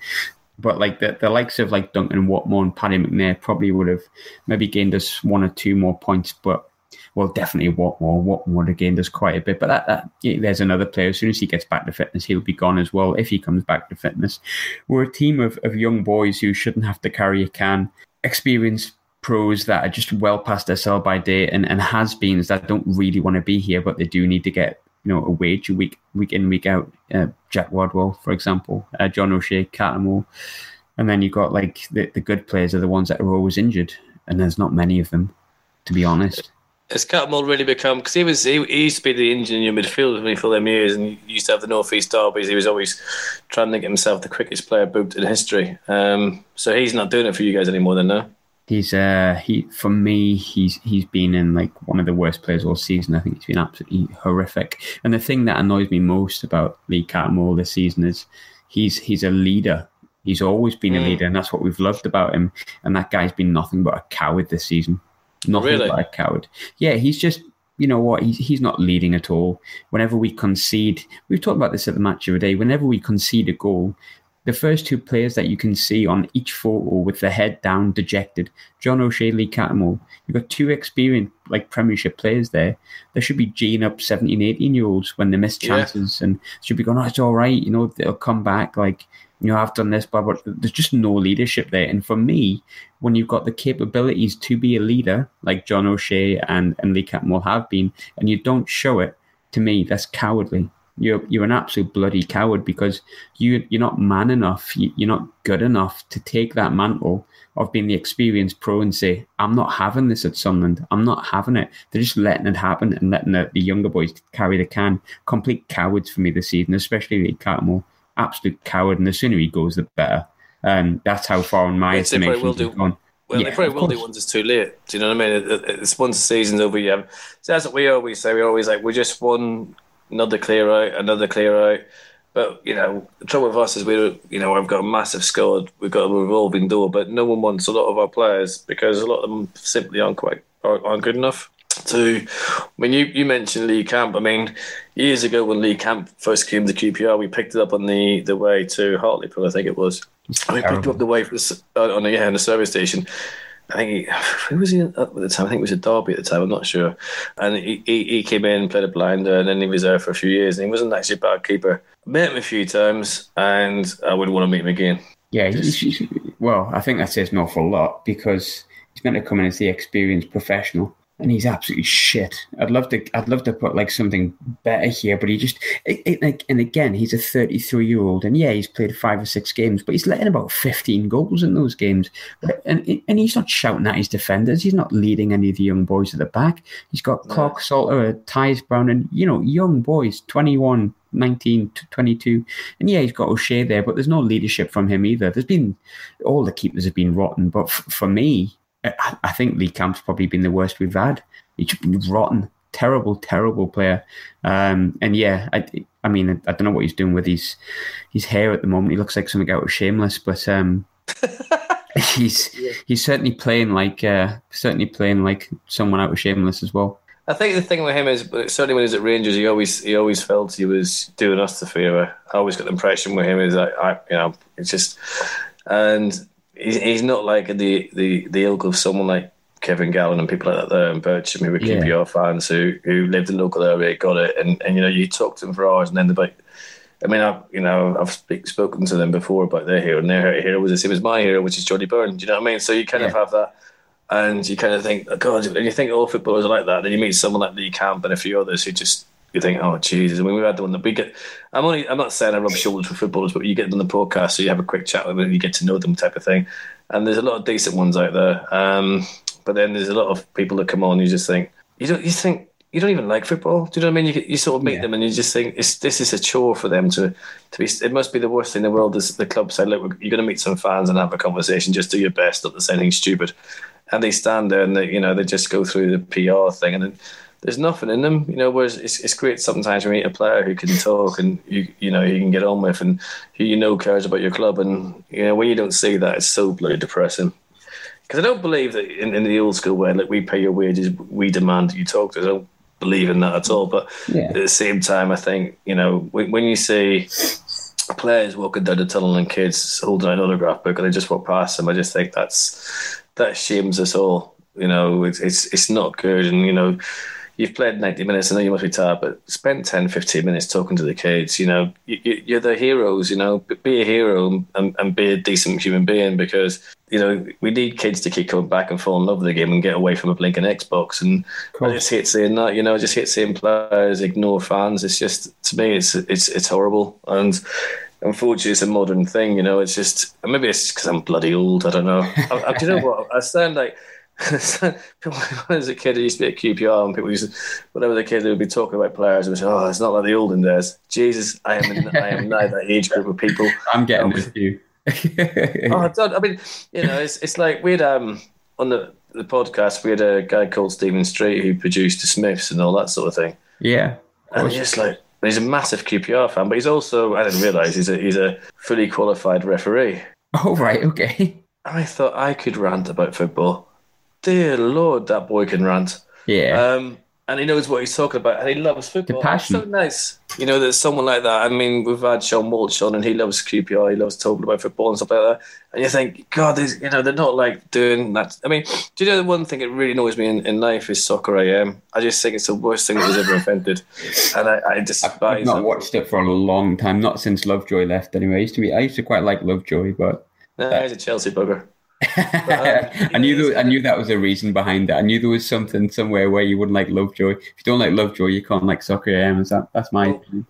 but like the, the likes of like Duncan Watmore and Paddy McNair probably would have maybe gained us one or two more points, but well, definitely Watmore. Watmore would have gained us quite a bit, but that, that yeah, there's another player. As soon as he gets back to fitness, he'll be gone as well. If he comes back to fitness, we're a team of, of young boys who shouldn't have to carry a can, experienced pros that are just well past their sell by date, and, and has beens that don't really want to be here, but they do need to get you know a wage week week in week out. Uh, Jack Rodwell, for example, uh, John O'Shea, Cattermole, and then you've got like the, the good players are the ones that are always injured, and there's not many of them, to be honest. Has Cattermole really become because he was he, he, used to be the engine in your midfield with me for them years, and he used to have the North East derbies. He was always trying to get himself the quickest player booked in history. Um, so he's not doing it for you guys anymore, then, no. He's uh he for me he's he's been in like one of the worst players all season. I think he's been absolutely horrific. And the thing that annoys me most about Lee Cattermole this season is he's he's a leader. He's always been a leader, and that's what we've loved about him. And that guy's been nothing but a coward this season. Nothing really? but a coward. Yeah, he's just you know what? He's he's not leading at all. Whenever we concede, we've talked about this at the match of the day. Whenever we concede a goal, the first two players that you can see on each photo with the head down, dejected, John O'Shea, Lee Cattermole. You've got two experienced, like Premiership players there. There should be Gene up 17, 18 year olds when they miss chances yeah. and should be going, oh, it's all right. You know, they'll come back. Like, you know, I've done this, but, but there's just no leadership there. And for me, when you've got the capabilities to be a leader, like John O'Shea and, and Lee Cattermole have been, and you don't show it, to me, that's cowardly you're you're an absolute bloody coward because you you're not man enough, you, you're not good enough to take that mantle of being the experienced pro and say, I'm not having this at Sunderland. I'm not having it. They're just letting it happen and letting the, the younger boys carry the can. Complete cowards for me this season, especially Lee Cattermole. Absolute coward. And the sooner he goes, the better. Um, that's how far in my estimation will do. gone. Well, yeah, they probably will do once it's too late. Do you know what I mean? It's once the season's over. You have, so that's what we always say. We always like we're just one another clear out, another clear out. But you know, the trouble with us is we, you know, I've got a massive squad, we've got a revolving door, but no one wants a lot of our players because a lot of them simply aren't quite aren't good enough. To, I mean, you, you mentioned Lee Camp. I mean, years ago when Lee Camp first came to QPR, we picked it up on the, the way to Hartlepool, I think it was. We picked up the way from the, uh, on the yeah, on the service station, I think he, who was he at the time? I think it was a Derby at the time. I'm not sure. And he, he, he came in, played a blinder, and then he was there for a few years. And he wasn't actually a bad keeper. Met him a few times, and I wouldn't want to meet him again. Yeah, well, I think that says an awful lot because he's meant to come in as the experienced professional and he's absolutely shit. I'd love to, I'd love to put like something better here, but he just, it, it, like, and again, he's a 33 year old, and yeah, he's played five or six games, but he's letting about 15 goals in those games, and and he's not shouting at his defenders. He's not leading any of the young boys at the back. He's got no. Clark Salter, Tyias Brown, and you know, young boys, 21, 19 to 22. And yeah, he's got O'Shea there, but there's no leadership from him either. There's been, all the keepers have been rotten. But f- for me, I, I think Lee Camp's probably been the worst we've had. He's been rotten, terrible, terrible player. Um, and yeah, I, I mean, I don't know what he's doing with his his hair at the moment. He looks like something out of Shameless, but um, [laughs] he's yeah. he's certainly playing like uh, certainly playing like someone out of Shameless as well. I think the thing with him is, certainly when he was at Rangers, he always he always felt he was doing us the favour. I always got the impression with him is that I, you know, it's just, and he's, he's not like the, the, the ilk of someone like Kevin Gallen and people like that there in Bircham who were yeah. QPR fans who, who lived in the local area, got it, and, and you know you talk to them for hours, and then they're like, I mean, I've you know I've speak, spoken to them before about their hero, and their hero was the same as my hero, which is Johnny Byrne. Do you know what I mean? So you kind yeah. of have that, and you kind of think, oh God, and you think all footballers are like that. Then you meet someone like Lee Camp and a few others who just you think, oh Jesus! I mean, we had the one that we get. I'm only. I'm not saying I rub shoulders with footballers, but you get them on the podcast, so you have a quick chat with them, and you get to know them, type of thing. And there's a lot of decent ones out there, um, but then there's a lot of people that come on. You just think you don't. You think you don't even like football. Do you know what I mean? You, you sort of meet yeah. them and you just think this is a chore for them to to be. It must be the worst thing in the world. Is the club say, look, you're going to meet some fans and have a conversation. Just do your best, not to say anything stupid. And they stand there and they, you know they just go through the PR thing and then there's nothing in them, you know. Whereas it's, it's great sometimes when you meet a player who can talk and you you know you can get on with and who you know cares about your club, and you know when you don't see that, it's so bloody depressing. Because I don't believe that in, in the old school way, like we pay your wages, we demand that you talk to us. I don't believe in that at all. But yeah. at the same time, I think you know when, when you say players walking down the tunnel and kids holding an autograph book and they just walk past them. I just think that's that shames us all. You know, it's it's, it's not good. And you know, you've played 90 minutes. I know you must be tired, but spend 10, 15 minutes talking to the kids. You know, you, are the heroes. You know, be a hero and, and be a decent human being because you know we need kids to keep coming back and fall in love with the game and get away from a blinking Xbox. And I just hate seeing that. You know, I just hate seeing players ignore fans. It's just to me, it's it's it's horrible and unfortunately, it's a modern thing. You know, it's just maybe it's because I'm bloody old. I don't know. [laughs] I, I, do you know what? I sound like [laughs] when I was a kid, I used to be at QPR, and people used to, whatever the kid, they would be talking about players, and say, "Oh, it's not like the olden days." Jesus, I am, in, I am now that [laughs] age group of people. I'm getting with you. [laughs] oh, I mean, you know, it's it's like we had um on the the podcast we had a guy called Stephen Street who produced the Smiths and all that sort of thing. Yeah, and he's just like he's a massive QPR fan, but he's also I didn't realise he's a he's a fully qualified referee. Oh right, okay. I thought I could rant about football dear lord, that boy can rant. Yeah. Um, and he knows what he's talking about, and he loves football. It's so nice, you know, there's someone like that. I mean, we've had Sean Walsh on, and he loves QPR. He loves talking about football and stuff like that. And you think, God, you know, they're not like doing that. I mean, do you know the one thing that really annoys me in, in life is soccer AM? I just think it's the worst thing that was ever invented, and I, I despise. I've, I've not watched it for a long time, not since Lovejoy left. Anyway, I used to be, I used to quite like Lovejoy, but no, he's a Chelsea bugger. I knew there, I knew that was a reason behind it. I knew there was something somewhere where you wouldn't like Lovejoy. If you don't like Lovejoy, you can't like Soccer AM. That, that's my opinion.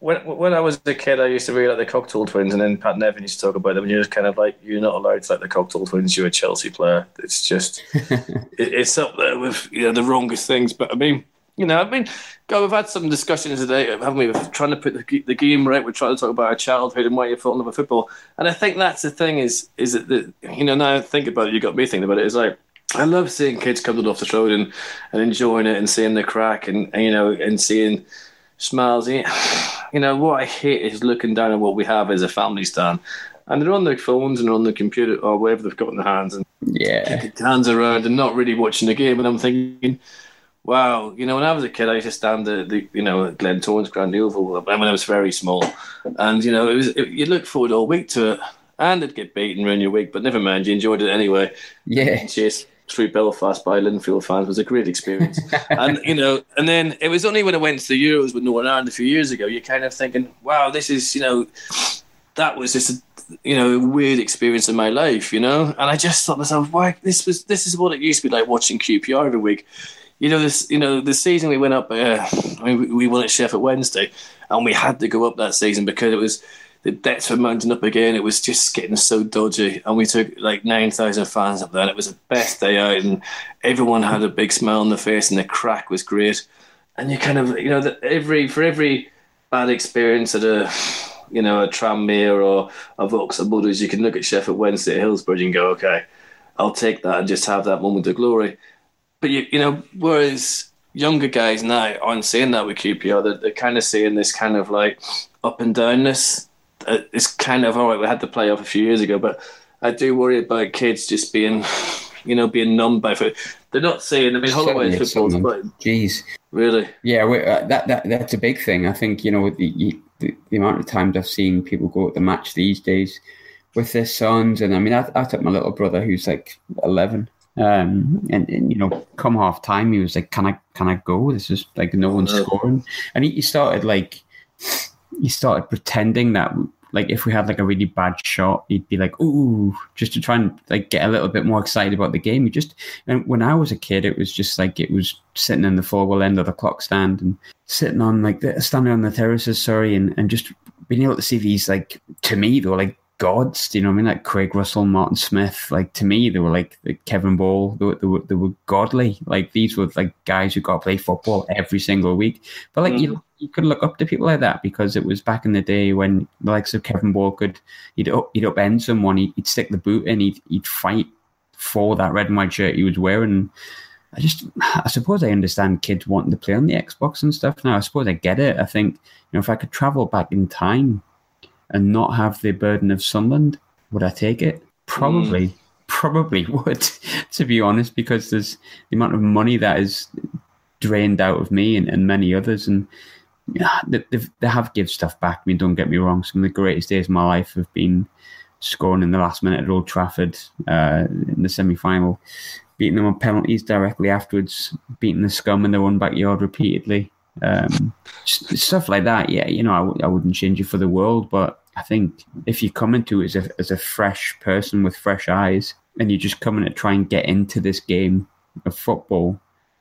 When, when I was a kid, I used to really like the Cocteau Twins, and then Pat Nevin used to talk about them, and you're just kind of like, you're not allowed to like the Cocteau Twins. You're a Chelsea player. It's just, [laughs] it, it's up there with you know the wrongest things. But I mean, you know, I mean, God, we've had some discussions today, haven't we? We're trying to put the, the game right. We're trying to talk about our childhood and why you fell in love with football. And I think that's the thing is, is that, the, you know, now I think about it, you got me thinking about it. It's like, I love seeing kids coming off the road and, and enjoying it and seeing the crack and, and you know, and seeing smiles. You know, what I hate is looking down at what we have as a family stand and they're on their phones and on the computer or whatever they've got in their hands and yeah, hands around and not really watching the game. And I'm thinking, Wow, you know, when I was a kid, I used to stand the, the you know Glentoran's Grand Oval uh, when I was very small, and you know it was it, you look forward all week to it, and it'd get beaten around your week, but never mind, you enjoyed it anyway. Yeah, chase through Belfast by Linfield fans was a great experience, [laughs] and you know, and then it was only when I went to the Euros with Northern Ireland a few years ago, you're kind of thinking, wow, this is you know, that was just a you know weird experience in my life, you know, and I just thought to myself, why this was this is what it used to be like watching QPR every week you know this you know the season we went up uh, I mean, we won at Sheffield Wednesday and we had to go up that season because it was the debts were mounting up again. It was just getting so dodgy and we took like 9,000 fans up there and it was the best day out and everyone had a big smile on their face and the crack was great. And you kind of you know that every for every bad experience at a you know a Tranmere or a Vauxhall Motors you can look at Sheffield Wednesday at Hillsborough and go okay I'll take that and just have that moment of glory but you, you know, whereas younger guys now aren't saying that with QPR, they're, they're kind of seeing this kind of like up and downness. Uh, it's kind of all right. We had the play off a few years ago, but I do worry about kids just being, you know, being numb by it. They're not saying. I mean, Holloway football's quite. Jeez. Really? Yeah, uh, that that that's a big thing. I think you know the, the, the amount of times I've seen people go at the match these days with their sons, and I mean, I, I took my little brother who's like eleven um, and, and, you know, come half time, he was like, "Can I, can I go? This is like no one's scoring." And he, he started like, he started pretending that like if we had like a really bad shot, he'd be like, "Ooh," just to try and like get a little bit more excited about the game. He just and when I was a kid, it was just like it was sitting in the forward end of the clock stand and sitting on like the, standing on the terraces, sorry, and and just being able to see these like to me they were like gods. Do you know what I mean? Like Craig Russell, Martin Smith. Like to me, they were like, like Kevin Ball. They were, they were, they were godly. Like these were like guys who got to play football every single week. But like mm. you, you could look up to people like that because it was back in the day when the likes of Kevin Ball could he'd up, he'd upend someone, he'd, he'd stick the boot in, he'd he'd fight for that red and white shirt he was wearing. I just, I suppose I understand kids wanting to play on the Xbox and stuff now. I suppose I get it. I think, you know, if I could travel back in time and not have the burden of Sunderland, would I take it? Probably, mm. probably [laughs] would, to be honest, because there's the amount of money that is drained out of me and, and many others. And yeah, they, they have give stuff back. I mean, don't get me wrong. Some of the greatest days of my life have been scoring in the last minute at Old Trafford uh, in the semi final, beating them on penalties directly afterwards, beating the scum in their own backyard repeatedly. Um, stuff like that. Yeah, you know, I w- I wouldn't change it for the world, but I think if you come into it as a, as a fresh person with fresh eyes and you're just coming to try and get into this game of football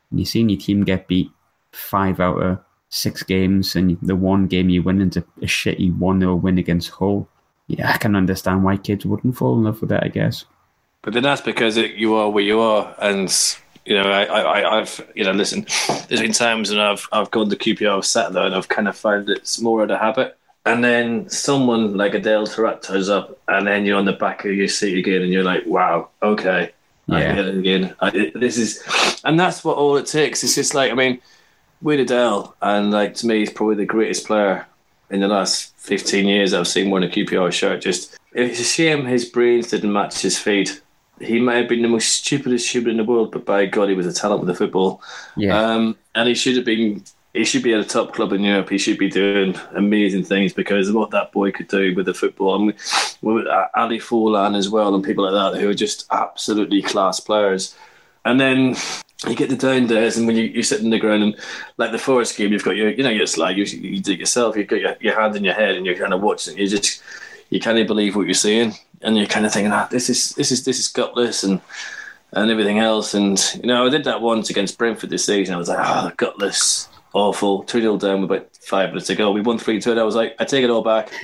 and you're seeing your team get beat five out of six games and the one game you win into a shitty 1 0 win against Hull, yeah, I can understand why kids wouldn't fall in love with it, I guess. But then that's because it, you are where you are. And, you know, I, I, I've, you know, listen, there's been times when I've, I've gone to QPR, I've sat there and I've kind of found it's more of a habit. And then someone like Adel Taarabt turns up, and then you're on the back of your seat again, and you're like, wow, okay. Yeah. I get it again. I, this is, and that's what all it takes. It's just like, I mean, with Adel, and like to me, he's probably the greatest player in the last 15 years I've seen wearing a QPR shirt. Just it's a shame his brains didn't match his feet. He may have been the most stupidest human in the world, but by God, he was a talent with the football. Yeah. Um, and he should have been. He should be at a top club in Europe. He should be doing amazing things because of what that boy could do with the football. And with Ali Faurlin as well, and people like that who are just absolutely class players. And then you get the down days, and when you, you sit in the ground and like the forest game, you've got your, you know, it's like you, you do it yourself. You've got your, your hand in your head, and you're kind of watching. You just you can't believe what you're seeing, and you're kind of thinking, ah, this is this is this is gutless, and and everything else. And you know, I did that once against Brentford this season. I was like, oh, gutless, awful, two 0 down with about five minutes to go. We won three two. I was like, I take it all back. [laughs]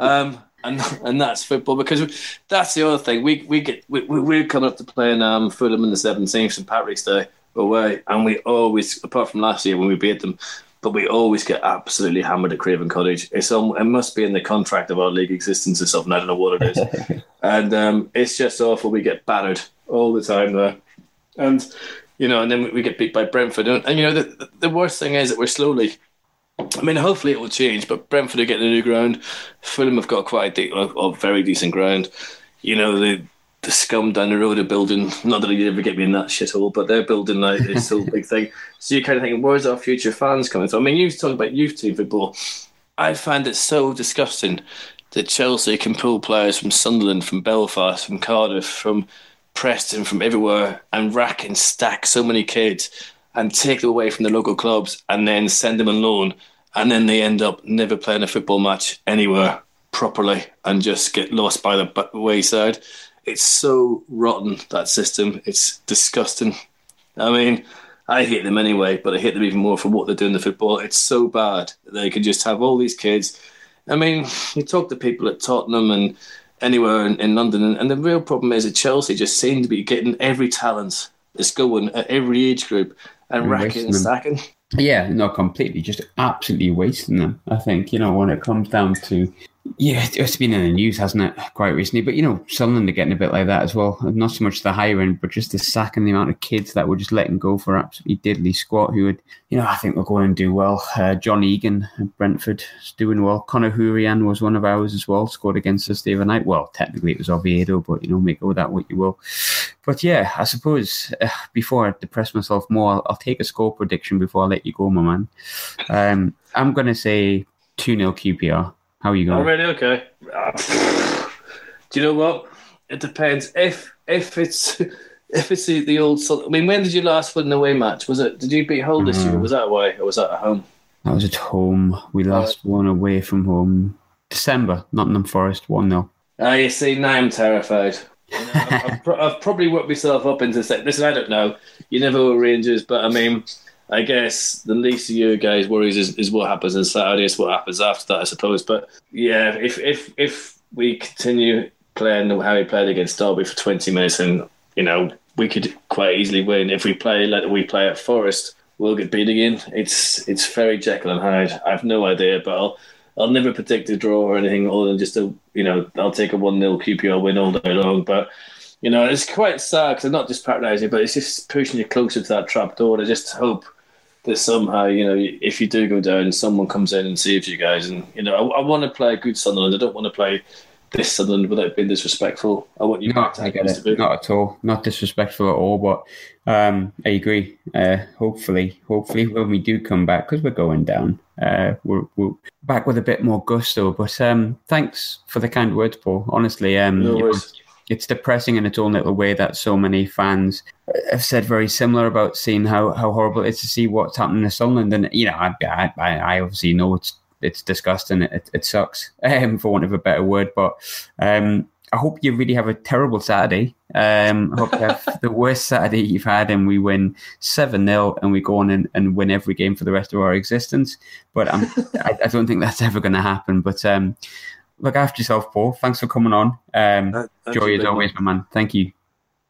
Um, and and that's football because that's the other thing. We we get we we're coming up to playing um, Fulham in the seventeenth St Patrick's Day away, and we always, apart from last year when we beat them, but we always get absolutely hammered at Craven Cottage. It's on, it must be in the contract of our league existence or something. I don't know what it is, [laughs] and um, it's just awful. We get battered all the time there, and you know, and then we get beat by Brentford, and, and you know, the the worst thing is that we're slowly. I mean, hopefully it will change, but Brentford are getting a new ground. Fulham have got quite a, de- a very decent ground. You know, the the scum down the road are building. Not that you'd ever get me in that shithole, but they're building like this whole [laughs] big thing. So you're kind of thinking, where's our future fans coming from? I mean, you talk about youth team football. I find it so disgusting that Chelsea can pull players from Sunderland, from Belfast, from Cardiff, from Preston, from everywhere, and rack and stack so many kids and take them away from the local clubs and then send them on loan. And then they end up never playing a football match anywhere properly and just get lost by the wayside. It's so rotten that system. It's disgusting. I mean, I hate them anyway, but I hate them even more for what they're doing to football. It's so bad they can just have all these kids. I mean, you talk to people at Tottenham and anywhere in, in London, and the real problem is that Chelsea just seem to be getting every talent that's going at every age group and, and racking and stacking. Yeah, no, completely. Just absolutely wasting them. I think, you know, when it comes down to yeah, it's been in the news, hasn't it, quite recently? But you know, Sunderland are getting a bit like that as well. Not so much the hiring, but just the sack and the amount of kids that were just letting go for absolutely diddly squat. Who would, you know, I think we're going to do well. Uh, John Egan, Brentford, is doing well. Conor Hourihane was one of ours as well. Scored against us the other night. Well, technically it was Oviedo, but you know, make of that what you will. But yeah, I suppose uh, before I depress myself more, I'll, I'll, take a score prediction before I let you go, my man. Um, I'm going to say two 0 QPR. How are you going? Already okay. Do you know what? It depends. If if it's [laughs] if it's the, the old. I mean, when did you last win an away match? Was it? Did you beat Hull this uh, year? Was that away or was that at home? That was at home. We last uh, won away from home. December, Nottingham Forest, one 0 Ah, you see, now I'm terrified. You know, I've, I've, I've, probably worked myself up into listen. I don't know. You never were Rangers, but I mean, I guess the least of you guys' worries is, is what happens on Saturday. It's what happens after that, I suppose. But yeah, if if if we continue playing how we played against Derby for twenty minutes, and you know we could quite easily win. If we play like we play at Forest, we'll get beat again. It's it's very Jekyll and Hyde. I have no idea, but I'll I'll never predict a draw or anything other than just a you know I'll take a one 0 QPR win all day long. But you know it's quite sad because I'm not just patronising, but it's just pushing you closer to that trap door. I just hope that somehow, you know, if you do go down, someone comes in and saves you guys. And, you know, I, I want to play a good Sunderland. I don't want to play this Sunderland without being disrespectful. I want you not, to, to Not at all. Not disrespectful at all. But um, I agree. Uh, hopefully, hopefully, when we do come back, because we're going down, uh, we're, we're, back with a bit more gusto. But um, thanks for the kind words, Paul. Honestly, um, No you know, worries. It's depressing in its own little way that so many fans have said very similar about seeing how, how horrible it is to see what's happening to Sunderland. And you know, I I, I obviously know it's it's disgusting. It, it sucks, [laughs] um, for want of a better word. But um, I hope you really have a terrible Saturday. Um, I hope you have [laughs] the worst Saturday you've had, and we win seven 0 and we go on and, and win every game for the rest of our existence. But I, I don't think that's ever going to happen. But um, look after yourself, Paul. Thanks for coming on. Um, joy as always, my man. Thank you.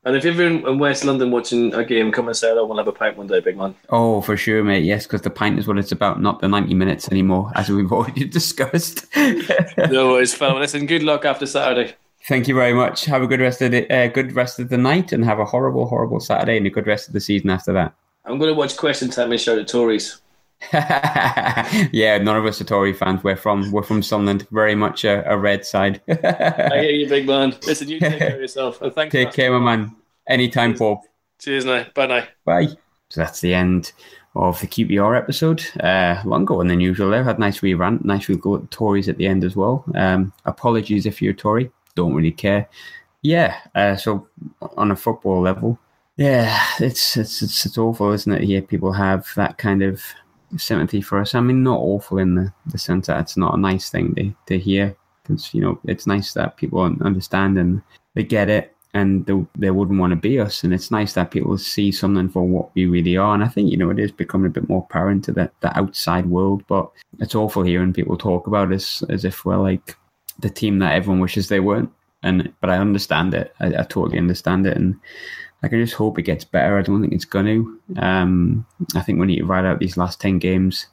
And if you're in in West London watching a game, come and say hello. We'll have a pint one day, big man. Oh, for sure, mate. Yes, because the pint is what it's about, not the 90 minutes anymore, as we've [laughs] already discussed. [laughs] No worries, fella. Listen, good luck after Saturday. Thank you very much. Have a good rest of the uh, good rest of the night, and have a horrible, horrible Saturday and a good rest of the season after that. I'm going to watch Question Time and shout at Tories. [laughs] yeah, none of us are Tory fans. We're from we're from Sunderland, very much a, a red side. I hear you, big man. [laughs] Listen, you take care of yourself. And thanks. Take care, my man. Anytime, Paul. Cheers now. Bye now. Bye. So that's the end of the QPR episode. Uh, longer than usual there. Had a nice wee rant, nice wee go at Tories at the end as well. Um, apologies if you're a Tory. Don't really care. Yeah. Uh, so on a football level, yeah, it's it's it's, it's awful, isn't it? Here, people have that kind of sympathy for us. I mean, not awful in the, the sense that it's not a nice thing to, to hear because, you know, it's nice that people understand and they get it and they, they wouldn't want to be us. And it's nice that people see something for what we really are. And I think, you know, it is becoming a bit more apparent to the, the outside world, but it's awful hearing people talk about us as if we're like the team that everyone wishes they weren't. And, but I understand it. I, I totally understand it. And, I can just hope it gets better. I don't think it's going to. Um, I think we need to ride out these last 10 games,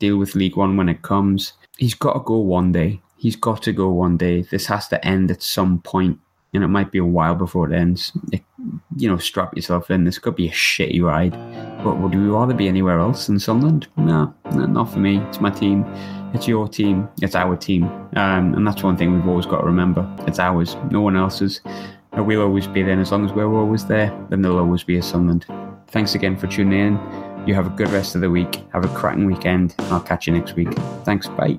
deal with League One when it comes. He's got to go one day. He's got to go one day. This has to end at some point, and it might be a while before it ends. It, you know, strap yourself in. This could be a shitty ride. But would you rather be anywhere else than Sunderland? No, no, not for me. It's my team. It's your team. It's our team. Um, and that's one thing we've always got to remember. It's ours, no one else's. We'll always be there. And as long as we're always there, then there'll always be a Sunderland. Thanks again for tuning in. You have a good rest of the week. Have a cracking weekend. I'll catch you next week. Thanks. Bye.